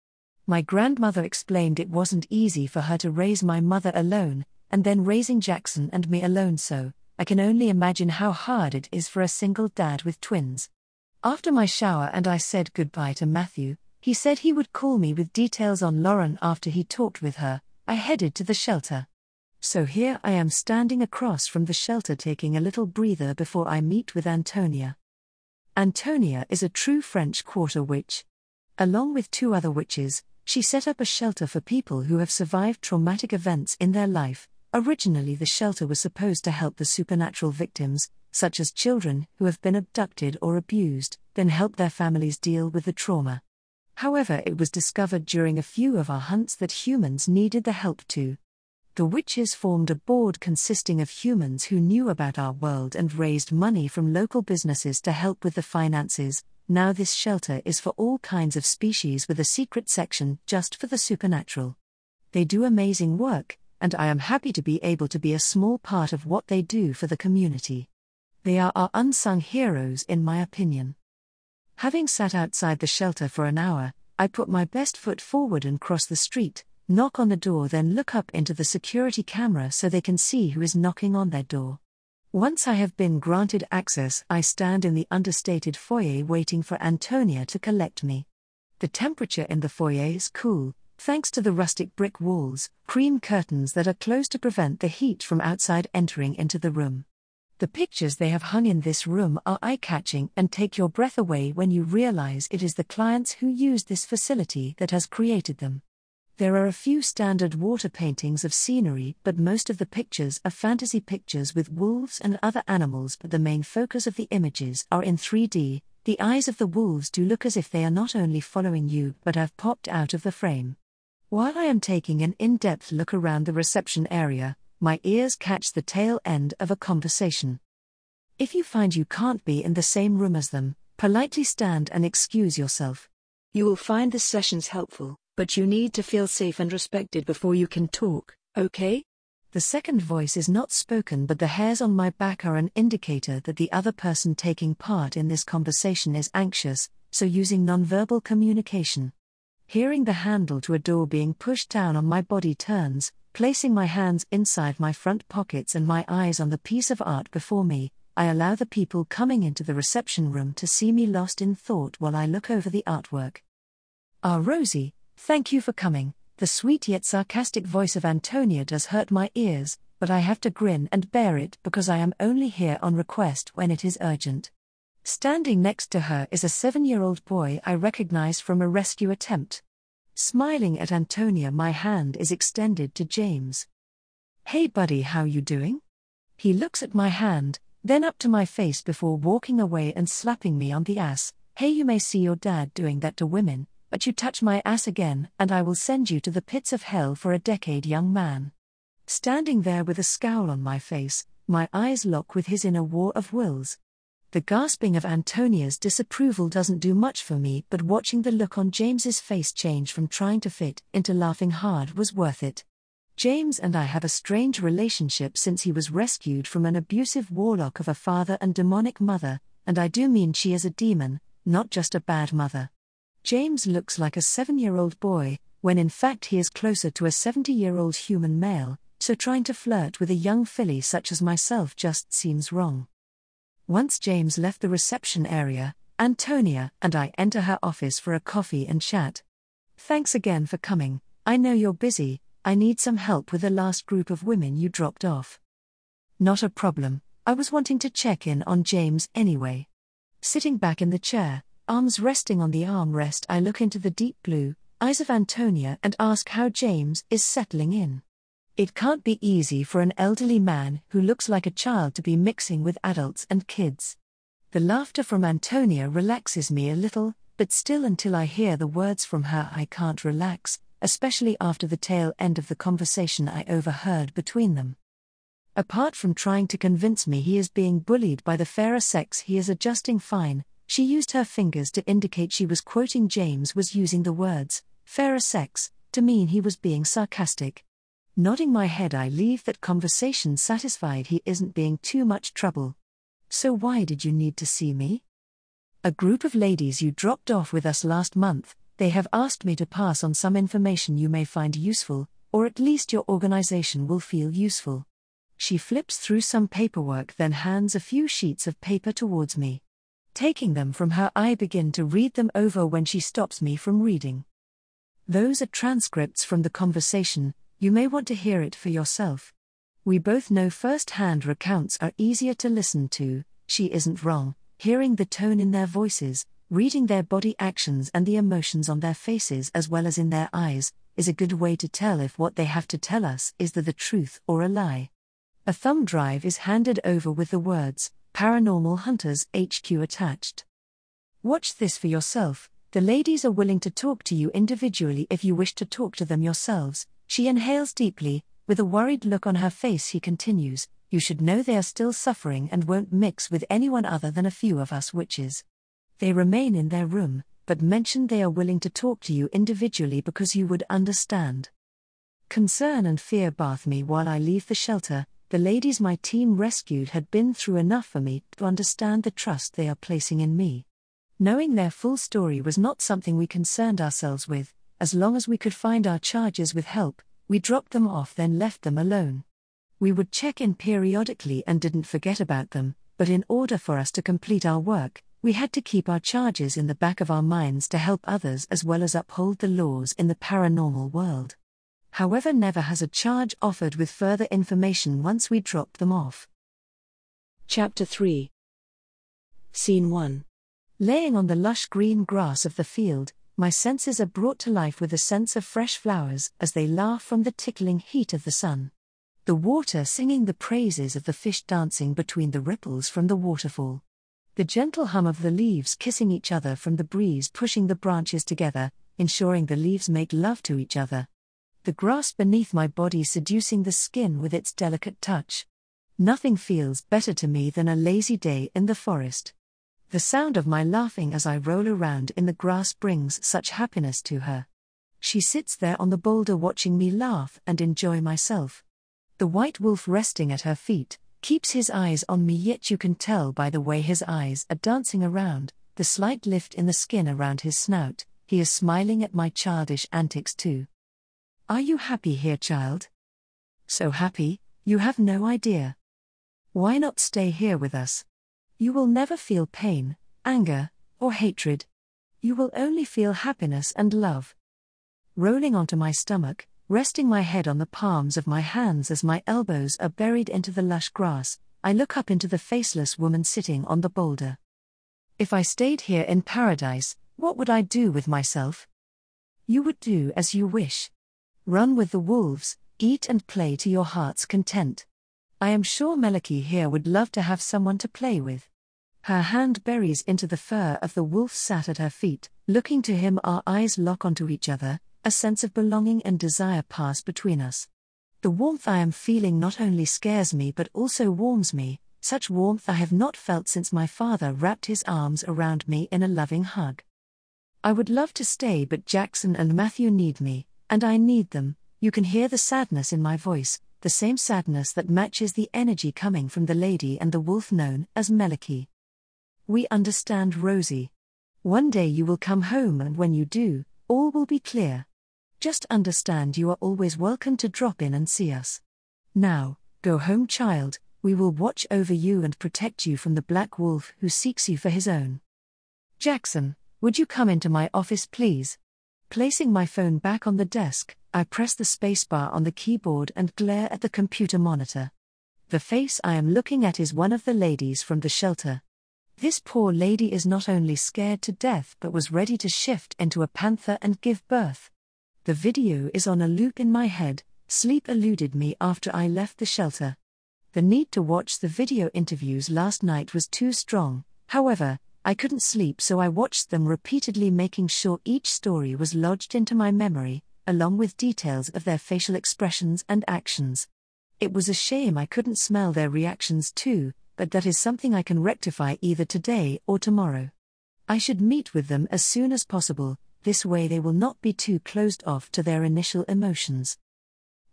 My grandmother explained it wasn't easy for her to raise my mother alone, and then raising Jackson and me alone, so I can only imagine how hard it is for a single dad with twins. After my shower and I said goodbye to Matthew, he said he would call me with details on Lauren after he talked with her. I headed to the shelter. So here I am standing across from the shelter taking a little breather before I meet with Antonia. Antonia is a true French quarter witch. Along with two other witches, she set up a shelter for people who have survived traumatic events in their life. Originally, the shelter was supposed to help the supernatural victims, such as children who have been abducted or abused, then help their families deal with the trauma. However, it was discovered during a few of our hunts that humans needed the help too. The witches formed a board consisting of humans who knew about our world and raised money from local businesses to help with the finances. Now, this shelter is for all kinds of species with a secret section just for the supernatural. They do amazing work, and I am happy to be able to be a small part of what they do for the community. They are our unsung heroes, in my opinion. Having sat outside the shelter for an hour, I put my best foot forward and crossed the street, knock on the door, then look up into the security camera so they can see who is knocking on their door. Once I have been granted access, I stand in the understated foyer waiting for Antonia to collect me. The temperature in the foyer is cool, thanks to the rustic brick walls, cream curtains that are closed to prevent the heat from outside entering into the room. The pictures they have hung in this room are eye catching and take your breath away when you realize it is the clients who use this facility that has created them. There are a few standard water paintings of scenery, but most of the pictures are fantasy pictures with wolves and other animals, but the main focus of the images are in 3D. The eyes of the wolves do look as if they are not only following you but have popped out of the frame. While I am taking an in depth look around the reception area, my ears catch the tail end of a conversation. If you find you can't be in the same room as them, politely stand and excuse yourself. You will find the sessions helpful, but you need to feel safe and respected before you can talk, okay? The second voice is not spoken, but the hairs on my back are an indicator that the other person taking part in this conversation is anxious, so using nonverbal communication. Hearing the handle to a door being pushed down on my body turns, Placing my hands inside my front pockets and my eyes on the piece of art before me, I allow the people coming into the reception room to see me lost in thought while I look over the artwork. Ah, Rosie, thank you for coming. The sweet yet sarcastic voice of Antonia does hurt my ears, but I have to grin and bear it because I am only here on request when it is urgent. Standing next to her is a seven year old boy I recognize from a rescue attempt. Smiling at Antonia, my hand is extended to James. Hey buddy, how you doing? He looks at my hand, then up to my face before walking away and slapping me on the ass. Hey, you may see your dad doing that to women, but you touch my ass again, and I will send you to the pits of hell for a decade, young man. Standing there with a scowl on my face, my eyes lock with his in a war of wills. The gasping of Antonia's disapproval doesn't do much for me, but watching the look on James's face change from trying to fit into laughing hard was worth it. James and I have a strange relationship since he was rescued from an abusive warlock of a father and demonic mother, and I do mean she is a demon, not just a bad mother. James looks like a seven year old boy, when in fact he is closer to a 70 year old human male, so trying to flirt with a young filly such as myself just seems wrong. Once James left the reception area, Antonia and I enter her office for a coffee and chat. Thanks again for coming. I know you're busy, I need some help with the last group of women you dropped off. Not a problem, I was wanting to check in on James anyway. Sitting back in the chair, arms resting on the armrest, I look into the deep blue eyes of Antonia and ask how James is settling in. It can't be easy for an elderly man who looks like a child to be mixing with adults and kids. The laughter from Antonia relaxes me a little, but still, until I hear the words from her, I can't relax, especially after the tail end of the conversation I overheard between them. Apart from trying to convince me he is being bullied by the fairer sex he is adjusting fine, she used her fingers to indicate she was quoting James was using the words, fairer sex, to mean he was being sarcastic. Nodding my head, I leave that conversation satisfied he isn't being too much trouble. So, why did you need to see me? A group of ladies you dropped off with us last month, they have asked me to pass on some information you may find useful, or at least your organization will feel useful. She flips through some paperwork, then hands a few sheets of paper towards me. Taking them from her, I begin to read them over when she stops me from reading. Those are transcripts from the conversation, you may want to hear it for yourself. We both know first hand recounts are easier to listen to, she isn't wrong, hearing the tone in their voices, reading their body actions and the emotions on their faces as well as in their eyes, is a good way to tell if what they have to tell us is the, the truth or a lie. A thumb drive is handed over with the words, Paranormal Hunters HQ attached. Watch this for yourself. The ladies are willing to talk to you individually if you wish to talk to them yourselves, she inhales deeply, with a worried look on her face. He continues, You should know they are still suffering and won't mix with anyone other than a few of us witches. They remain in their room, but mention they are willing to talk to you individually because you would understand. Concern and fear bath me while I leave the shelter. The ladies my team rescued had been through enough for me to understand the trust they are placing in me. Knowing their full story was not something we concerned ourselves with, as long as we could find our charges with help, we dropped them off, then left them alone. We would check in periodically and didn't forget about them, but in order for us to complete our work, we had to keep our charges in the back of our minds to help others as well as uphold the laws in the paranormal world. However, never has a charge offered with further information once we dropped them off. Chapter 3 Scene 1 Laying on the lush green grass of the field, my senses are brought to life with a sense of fresh flowers as they laugh from the tickling heat of the sun. The water singing the praises of the fish dancing between the ripples from the waterfall. The gentle hum of the leaves kissing each other from the breeze pushing the branches together, ensuring the leaves make love to each other. The grass beneath my body seducing the skin with its delicate touch. Nothing feels better to me than a lazy day in the forest. The sound of my laughing as I roll around in the grass brings such happiness to her. She sits there on the boulder watching me laugh and enjoy myself. The white wolf resting at her feet keeps his eyes on me, yet you can tell by the way his eyes are dancing around, the slight lift in the skin around his snout, he is smiling at my childish antics too. Are you happy here, child? So happy, you have no idea. Why not stay here with us? You will never feel pain, anger, or hatred. You will only feel happiness and love. Rolling onto my stomach, resting my head on the palms of my hands as my elbows are buried into the lush grass, I look up into the faceless woman sitting on the boulder. If I stayed here in paradise, what would I do with myself? You would do as you wish. Run with the wolves, eat and play to your heart's content. I am sure Meliki here would love to have someone to play with. Her hand buries into the fur of the wolf sat at her feet, looking to him, our eyes lock onto each other, a sense of belonging and desire pass between us. The warmth I am feeling not only scares me but also warms me, such warmth I have not felt since my father wrapped his arms around me in a loving hug. I would love to stay, but Jackson and Matthew need me, and I need them. You can hear the sadness in my voice, the same sadness that matches the energy coming from the lady and the wolf known as Meliki. We understand, Rosie. One day you will come home, and when you do, all will be clear. Just understand you are always welcome to drop in and see us. Now, go home, child, we will watch over you and protect you from the black wolf who seeks you for his own. Jackson, would you come into my office, please? Placing my phone back on the desk, I press the spacebar on the keyboard and glare at the computer monitor. The face I am looking at is one of the ladies from the shelter. This poor lady is not only scared to death but was ready to shift into a panther and give birth. The video is on a loop in my head, sleep eluded me after I left the shelter. The need to watch the video interviews last night was too strong, however, I couldn't sleep so I watched them repeatedly, making sure each story was lodged into my memory, along with details of their facial expressions and actions. It was a shame I couldn't smell their reactions too, but that is something I can rectify either today or tomorrow. I should meet with them as soon as possible, this way they will not be too closed off to their initial emotions.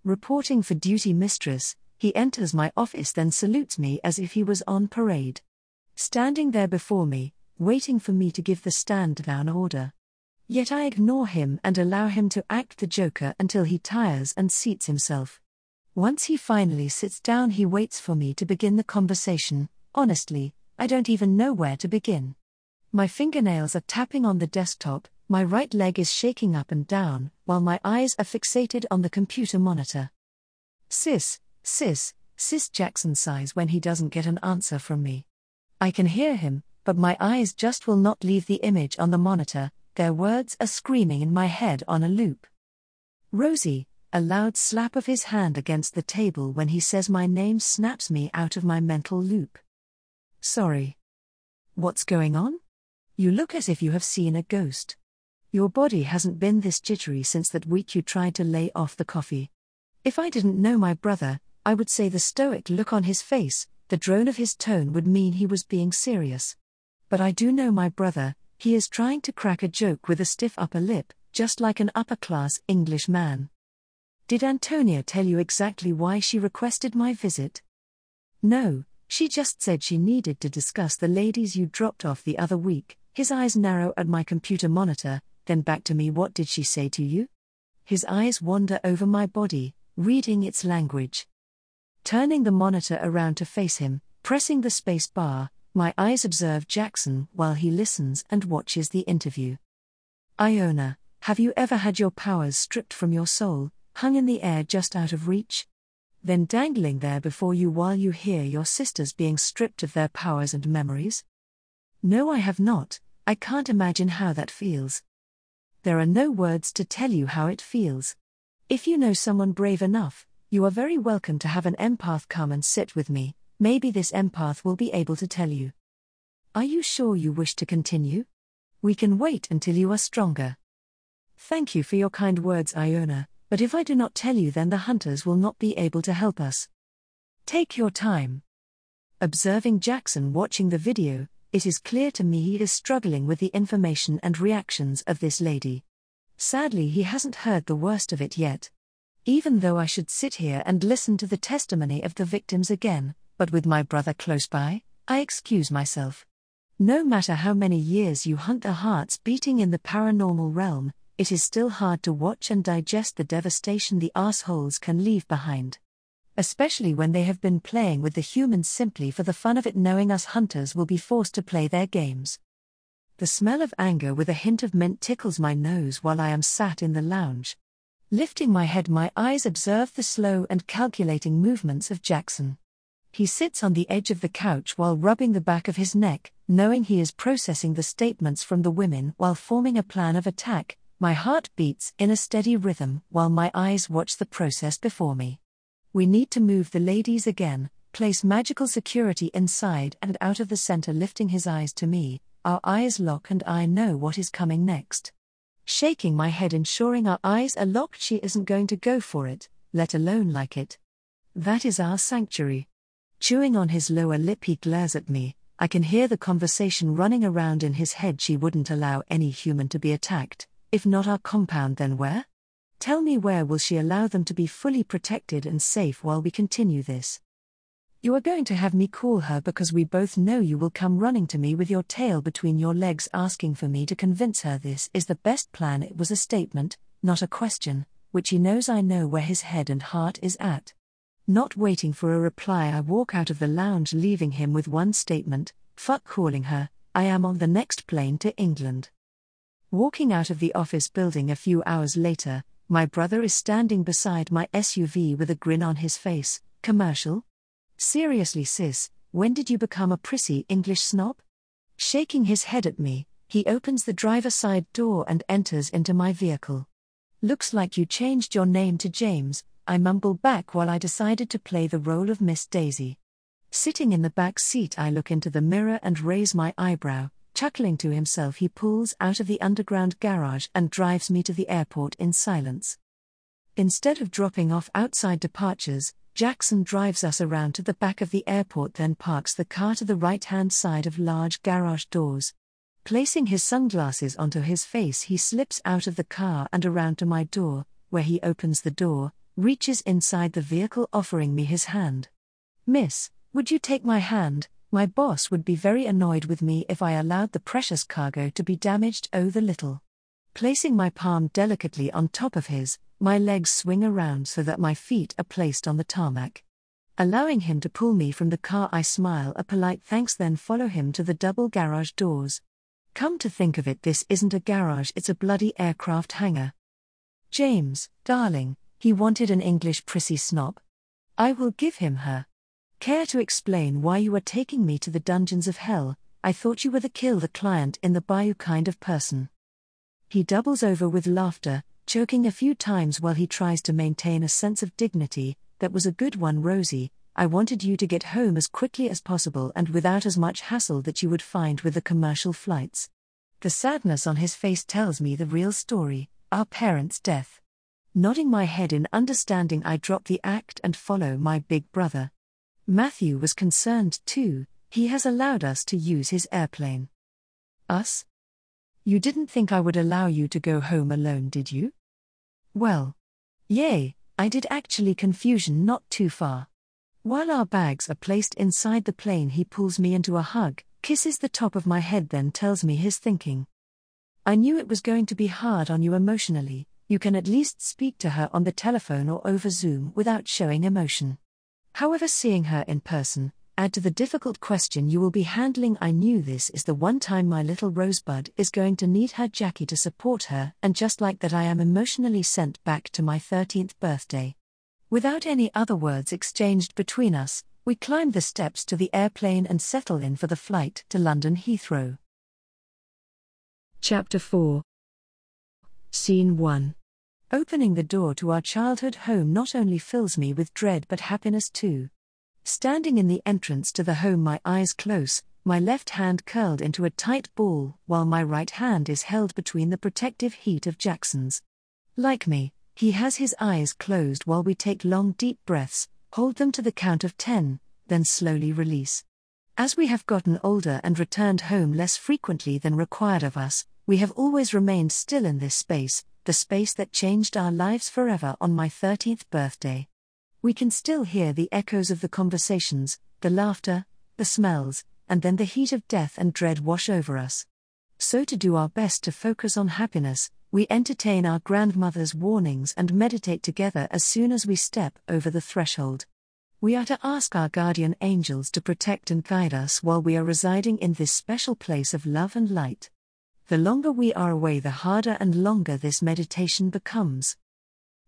Reporting for duty, mistress, he enters my office then salutes me as if he was on parade. Standing there before me, waiting for me to give the stand down order. Yet I ignore him and allow him to act the joker until he tires and seats himself. Once he finally sits down, he waits for me to begin the conversation. Honestly, I don't even know where to begin. My fingernails are tapping on the desktop, my right leg is shaking up and down, while my eyes are fixated on the computer monitor. Sis, sis, sis Jackson sighs when he doesn't get an answer from me. I can hear him, but my eyes just will not leave the image on the monitor, their words are screaming in my head on a loop. Rosie, a loud slap of his hand against the table when he says my name snaps me out of my mental loop. Sorry. What's going on? You look as if you have seen a ghost. Your body hasn't been this jittery since that week you tried to lay off the coffee. If I didn't know my brother, I would say the stoic look on his face, the drone of his tone would mean he was being serious. But I do know my brother, he is trying to crack a joke with a stiff upper lip, just like an upper class English man. Did Antonia tell you exactly why she requested my visit? No, she just said she needed to discuss the ladies you dropped off the other week. His eyes narrow at my computer monitor, then back to me. What did she say to you? His eyes wander over my body, reading its language. Turning the monitor around to face him, pressing the space bar, my eyes observe Jackson while he listens and watches the interview. Iona, have you ever had your powers stripped from your soul, hung in the air just out of reach? then dangling there before you while you hear your sisters being stripped of their powers and memories? No, I have not, I can't imagine how that feels. There are no words to tell you how it feels. If you know someone brave enough, you are very welcome to have an empath come and sit with me, maybe this empath will be able to tell you. Are you sure you wish to continue? We can wait until you are stronger. Thank you for your kind words, Iona, but if I do not tell you, then the hunters will not be able to help us. Take your time. Observing Jackson watching the video, it is clear to me he is struggling with the information and reactions of this lady. Sadly, he hasn't heard the worst of it yet. Even though I should sit here and listen to the testimony of the victims again, but with my brother close by, I excuse myself. No matter how many years you hunt the hearts beating in the paranormal realm, it is still hard to watch and digest the devastation the assholes can leave behind. Especially when they have been playing with the humans simply for the fun of it, knowing us hunters will be forced to play their games. The smell of anger with a hint of mint tickles my nose while I am sat in the lounge. Lifting my head, my eyes observe the slow and calculating movements of Jackson. He sits on the edge of the couch while rubbing the back of his neck, knowing he is processing the statements from the women while forming a plan of attack, my heart beats in a steady rhythm while my eyes watch the process before me. We need to move the ladies again, place magical security inside and out of the center, lifting his eyes to me. Our eyes lock, and I know what is coming next. Shaking my head, ensuring our eyes are locked, she isn't going to go for it, let alone like it. That is our sanctuary. Chewing on his lower lip, he glares at me. I can hear the conversation running around in his head. She wouldn't allow any human to be attacked. If not our compound, then where? Tell me where will she allow them to be fully protected and safe while we continue this? You are going to have me call her because we both know you will come running to me with your tail between your legs asking for me to convince her this is the best plan. It was a statement, not a question, which he knows I know where his head and heart is at. Not waiting for a reply, I walk out of the lounge, leaving him with one statement fuck calling her, I am on the next plane to England. Walking out of the office building a few hours later, my brother is standing beside my SUV with a grin on his face. Commercial? Seriously, sis, when did you become a prissy English snob? Shaking his head at me, he opens the driver's side door and enters into my vehicle. Looks like you changed your name to James, I mumble back while I decided to play the role of Miss Daisy. Sitting in the back seat, I look into the mirror and raise my eyebrow. Chuckling to himself, he pulls out of the underground garage and drives me to the airport in silence. Instead of dropping off outside departures, Jackson drives us around to the back of the airport, then parks the car to the right hand side of large garage doors. Placing his sunglasses onto his face, he slips out of the car and around to my door, where he opens the door, reaches inside the vehicle, offering me his hand. Miss, would you take my hand? My boss would be very annoyed with me if I allowed the precious cargo to be damaged. Oh, the little. Placing my palm delicately on top of his, my legs swing around so that my feet are placed on the tarmac. Allowing him to pull me from the car, I smile a polite thanks, then follow him to the double garage doors. Come to think of it, this isn't a garage, it's a bloody aircraft hangar. James, darling, he wanted an English prissy snob. I will give him her. Care to explain why you are taking me to the dungeons of hell? I thought you were the kill the client in the bayou kind of person. He doubles over with laughter, choking a few times while he tries to maintain a sense of dignity. That was a good one, Rosie. I wanted you to get home as quickly as possible and without as much hassle that you would find with the commercial flights. The sadness on his face tells me the real story our parents' death. Nodding my head in understanding, I drop the act and follow my big brother. Matthew was concerned too, he has allowed us to use his airplane. Us? You didn't think I would allow you to go home alone, did you? Well. Yay, I did actually, confusion not too far. While our bags are placed inside the plane, he pulls me into a hug, kisses the top of my head, then tells me his thinking. I knew it was going to be hard on you emotionally, you can at least speak to her on the telephone or over Zoom without showing emotion. However, seeing her in person, add to the difficult question you will be handling. I knew this is the one time my little rosebud is going to need her Jackie to support her, and just like that, I am emotionally sent back to my 13th birthday. Without any other words exchanged between us, we climb the steps to the airplane and settle in for the flight to London Heathrow. Chapter 4 Scene 1 Opening the door to our childhood home not only fills me with dread but happiness too. Standing in the entrance to the home, my eyes close, my left hand curled into a tight ball, while my right hand is held between the protective heat of Jackson's. Like me, he has his eyes closed while we take long, deep breaths, hold them to the count of 10, then slowly release. As we have gotten older and returned home less frequently than required of us, we have always remained still in this space, the space that changed our lives forever on my 13th birthday. We can still hear the echoes of the conversations, the laughter, the smells, and then the heat of death and dread wash over us. So, to do our best to focus on happiness, we entertain our grandmother's warnings and meditate together as soon as we step over the threshold. We are to ask our guardian angels to protect and guide us while we are residing in this special place of love and light. The longer we are away, the harder and longer this meditation becomes.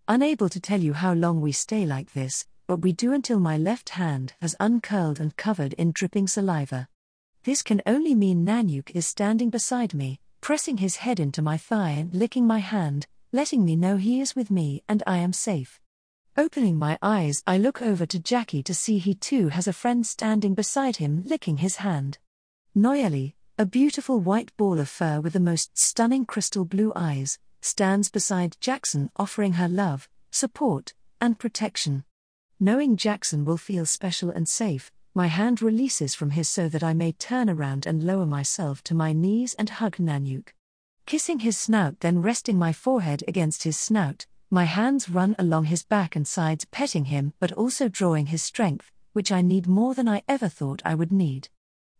Unable to tell you how long we stay like this, but we do until my left hand has uncurled and covered in dripping saliva. This can only mean Nanyuk is standing beside me, pressing his head into my thigh and licking my hand, letting me know he is with me and I am safe. Opening my eyes, I look over to Jackie to see he too has a friend standing beside him licking his hand. Noyeli, a beautiful white ball of fur with the most stunning crystal blue eyes, stands beside Jackson offering her love, support, and protection. Knowing Jackson will feel special and safe, my hand releases from his so that I may turn around and lower myself to my knees and hug Nanyuk. Kissing his snout, then resting my forehead against his snout, my hands run along his back and sides, petting him but also drawing his strength, which I need more than I ever thought I would need.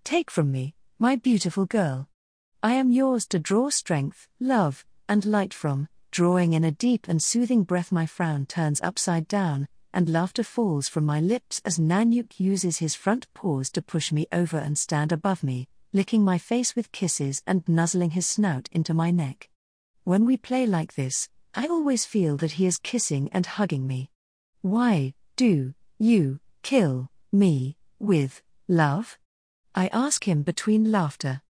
Take from me, my beautiful girl. I am yours to draw strength, love, and light from, drawing in a deep and soothing breath. My frown turns upside down, and laughter falls from my lips as Nanyuk uses his front paws to push me over and stand above me, licking my face with kisses and nuzzling his snout into my neck. When we play like this, I always feel that he is kissing and hugging me. Why do you kill me with love? I ask him between laughter.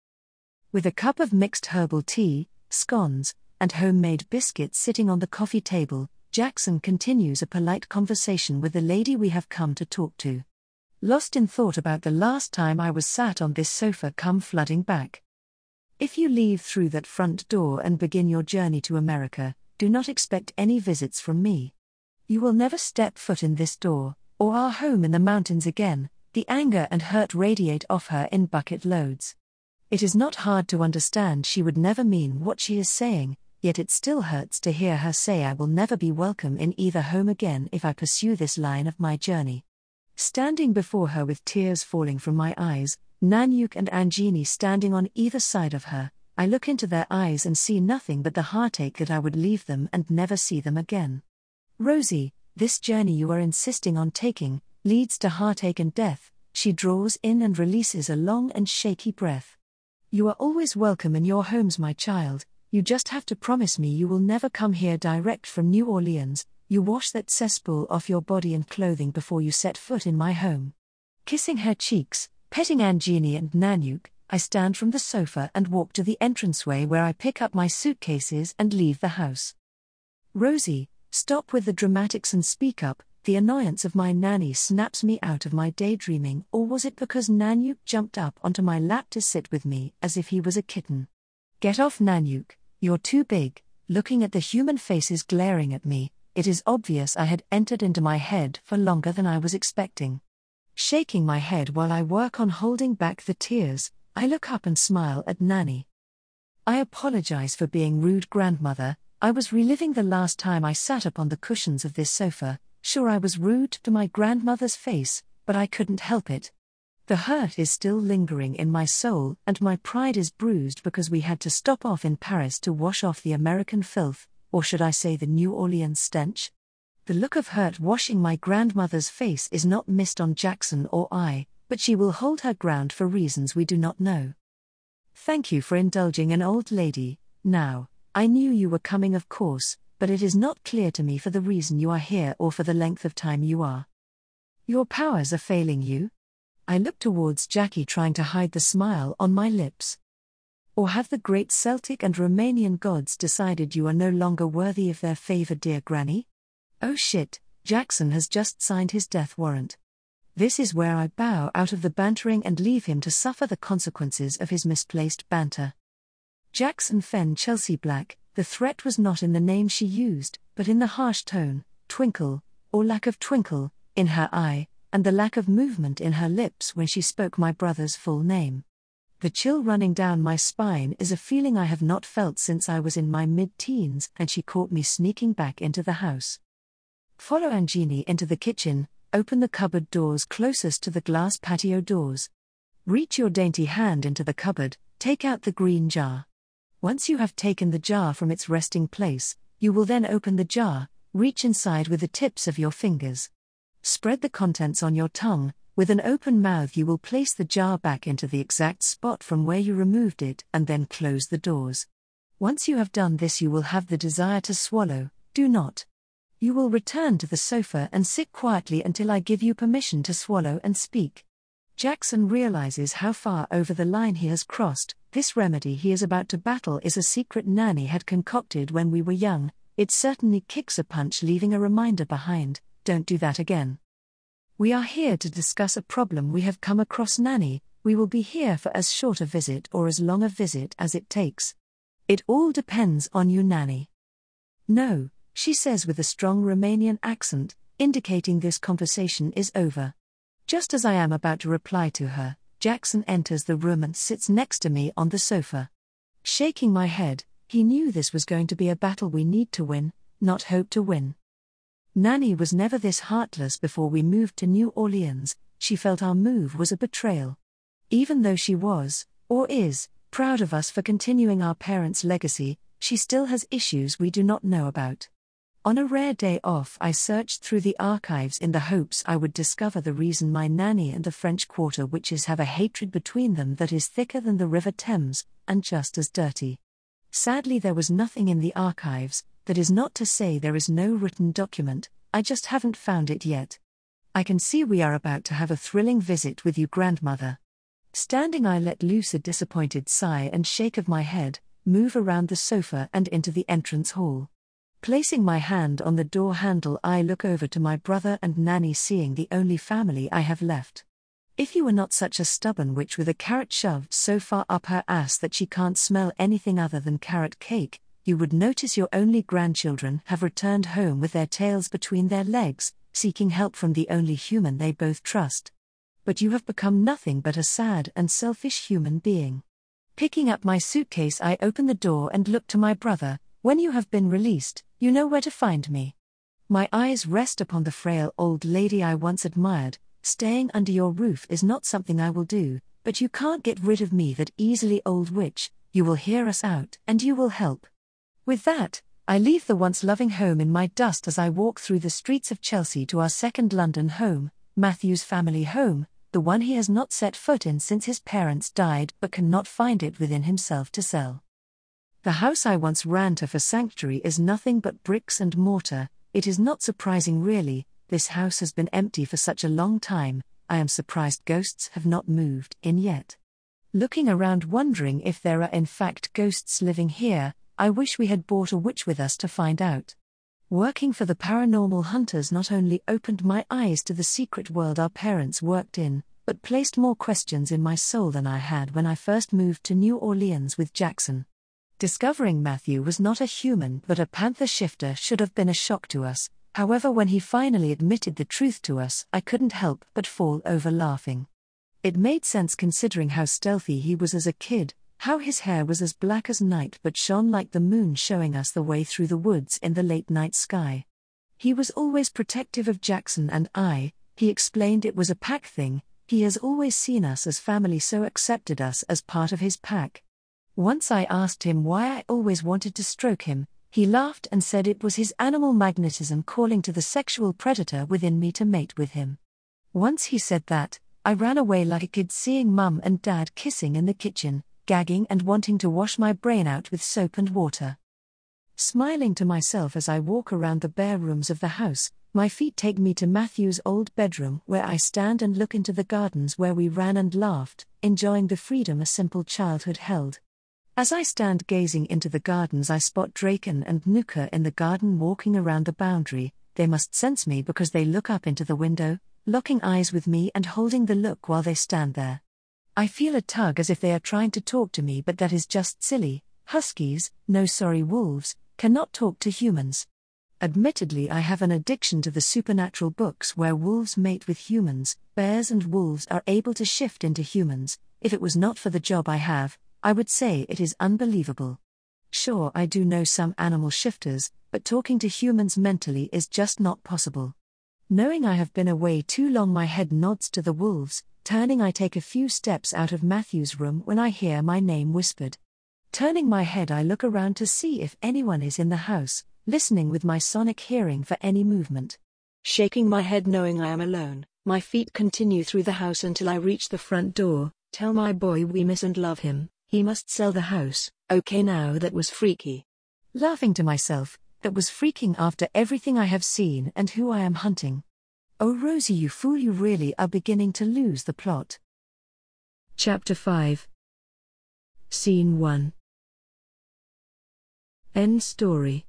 With a cup of mixed herbal tea, scones, and homemade biscuits sitting on the coffee table, Jackson continues a polite conversation with the lady we have come to talk to. Lost in thought about the last time I was sat on this sofa, come flooding back. If you leave through that front door and begin your journey to America, do not expect any visits from me. You will never step foot in this door, or our home in the mountains again, the anger and hurt radiate off her in bucket loads. It is not hard to understand she would never mean what she is saying, yet it still hurts to hear her say I will never be welcome in either home again if I pursue this line of my journey. Standing before her with tears falling from my eyes, Nanyuk and Anjini standing on either side of her, I look into their eyes and see nothing but the heartache that I would leave them and never see them again. Rosie, this journey you are insisting on taking leads to heartache and death, she draws in and releases a long and shaky breath. You are always welcome in your homes, my child, you just have to promise me you will never come here direct from New Orleans, you wash that cesspool off your body and clothing before you set foot in my home. Kissing her cheeks, petting Anjini and Nanyuk, I stand from the sofa and walk to the entranceway where I pick up my suitcases and leave the house. Rosie, stop with the dramatics and speak up, the annoyance of my nanny snaps me out of my daydreaming, or was it because Nanyuk jumped up onto my lap to sit with me as if he was a kitten? Get off Nanyuk, you're too big. Looking at the human faces glaring at me, it is obvious I had entered into my head for longer than I was expecting. Shaking my head while I work on holding back the tears, I look up and smile at Nanny. I apologize for being rude, grandmother. I was reliving the last time I sat upon the cushions of this sofa. Sure, I was rude to my grandmother's face, but I couldn't help it. The hurt is still lingering in my soul, and my pride is bruised because we had to stop off in Paris to wash off the American filth, or should I say the New Orleans stench? The look of hurt washing my grandmother's face is not missed on Jackson or I, but she will hold her ground for reasons we do not know. Thank you for indulging an old lady. Now, I knew you were coming, of course, but it is not clear to me for the reason you are here or for the length of time you are. Your powers are failing you? I look towards Jackie, trying to hide the smile on my lips. Or have the great Celtic and Romanian gods decided you are no longer worthy of their favor, dear Granny? Oh shit, Jackson has just signed his death warrant. This is where I bow out of the bantering and leave him to suffer the consequences of his misplaced banter. Jackson Fenn Chelsea Black, the threat was not in the name she used, but in the harsh tone, twinkle, or lack of twinkle, in her eye, and the lack of movement in her lips when she spoke my brother's full name. The chill running down my spine is a feeling I have not felt since I was in my mid teens and she caught me sneaking back into the house. Follow Anjini into the kitchen, open the cupboard doors closest to the glass patio doors. Reach your dainty hand into the cupboard, take out the green jar. Once you have taken the jar from its resting place, you will then open the jar, reach inside with the tips of your fingers. Spread the contents on your tongue, with an open mouth, you will place the jar back into the exact spot from where you removed it and then close the doors. Once you have done this, you will have the desire to swallow, do not. You will return to the sofa and sit quietly until I give you permission to swallow and speak. Jackson realizes how far over the line he has crossed. This remedy he is about to battle is a secret Nanny had concocted when we were young. It certainly kicks a punch, leaving a reminder behind don't do that again. We are here to discuss a problem we have come across, Nanny. We will be here for as short a visit or as long a visit as it takes. It all depends on you, Nanny. No, she says with a strong Romanian accent, indicating this conversation is over. Just as I am about to reply to her, Jackson enters the room and sits next to me on the sofa. Shaking my head, he knew this was going to be a battle we need to win, not hope to win. Nanny was never this heartless before we moved to New Orleans, she felt our move was a betrayal. Even though she was, or is, proud of us for continuing our parents' legacy, she still has issues we do not know about. On a rare day off, I searched through the archives in the hopes I would discover the reason my nanny and the French Quarter witches have a hatred between them that is thicker than the River Thames, and just as dirty. Sadly, there was nothing in the archives, that is not to say there is no written document, I just haven't found it yet. I can see we are about to have a thrilling visit with you, grandmother. Standing, I let loose a disappointed sigh and shake of my head, move around the sofa and into the entrance hall. Placing my hand on the door handle, I look over to my brother and Nanny, seeing the only family I have left. If you were not such a stubborn witch with a carrot shoved so far up her ass that she can't smell anything other than carrot cake, you would notice your only grandchildren have returned home with their tails between their legs, seeking help from the only human they both trust. But you have become nothing but a sad and selfish human being. Picking up my suitcase, I open the door and look to my brother. When you have been released, you know where to find me. My eyes rest upon the frail old lady I once admired. Staying under your roof is not something I will do, but you can't get rid of me that easily, old witch. You will hear us out, and you will help. With that, I leave the once loving home in my dust as I walk through the streets of Chelsea to our second London home, Matthew's family home, the one he has not set foot in since his parents died but cannot find it within himself to sell. The house I once ran to for sanctuary is nothing but bricks and mortar. It is not surprising, really, this house has been empty for such a long time. I am surprised ghosts have not moved in yet. Looking around, wondering if there are in fact ghosts living here, I wish we had brought a witch with us to find out. Working for the paranormal hunters not only opened my eyes to the secret world our parents worked in, but placed more questions in my soul than I had when I first moved to New Orleans with Jackson. Discovering Matthew was not a human but a panther shifter should have been a shock to us. However, when he finally admitted the truth to us, I couldn't help but fall over laughing. It made sense considering how stealthy he was as a kid, how his hair was as black as night but shone like the moon, showing us the way through the woods in the late night sky. He was always protective of Jackson and I, he explained it was a pack thing, he has always seen us as family, so accepted us as part of his pack. Once I asked him why I always wanted to stroke him, he laughed and said it was his animal magnetism calling to the sexual predator within me to mate with him. Once he said that, I ran away like a kid seeing mum and dad kissing in the kitchen, gagging and wanting to wash my brain out with soap and water. Smiling to myself as I walk around the bare rooms of the house, my feet take me to Matthew's old bedroom where I stand and look into the gardens where we ran and laughed, enjoying the freedom a simple childhood held. As I stand gazing into the gardens, I spot Draken and Nuka in the garden walking around the boundary. They must sense me because they look up into the window, locking eyes with me and holding the look while they stand there. I feel a tug as if they are trying to talk to me, but that is just silly. Huskies, no sorry wolves, cannot talk to humans. Admittedly, I have an addiction to the supernatural books where wolves mate with humans, bears and wolves are able to shift into humans. If it was not for the job I have, I would say it is unbelievable. Sure, I do know some animal shifters, but talking to humans mentally is just not possible. Knowing I have been away too long, my head nods to the wolves. Turning, I take a few steps out of Matthew's room when I hear my name whispered. Turning my head, I look around to see if anyone is in the house, listening with my sonic hearing for any movement. Shaking my head, knowing I am alone, my feet continue through the house until I reach the front door. Tell my boy we miss and love him, he must sell the house. Okay, now that was freaky. Laughing to myself, that was freaking after everything I have seen and who I am hunting. Oh, Rosie, you fool, you really are beginning to lose the plot. Chapter 5 Scene 1 End story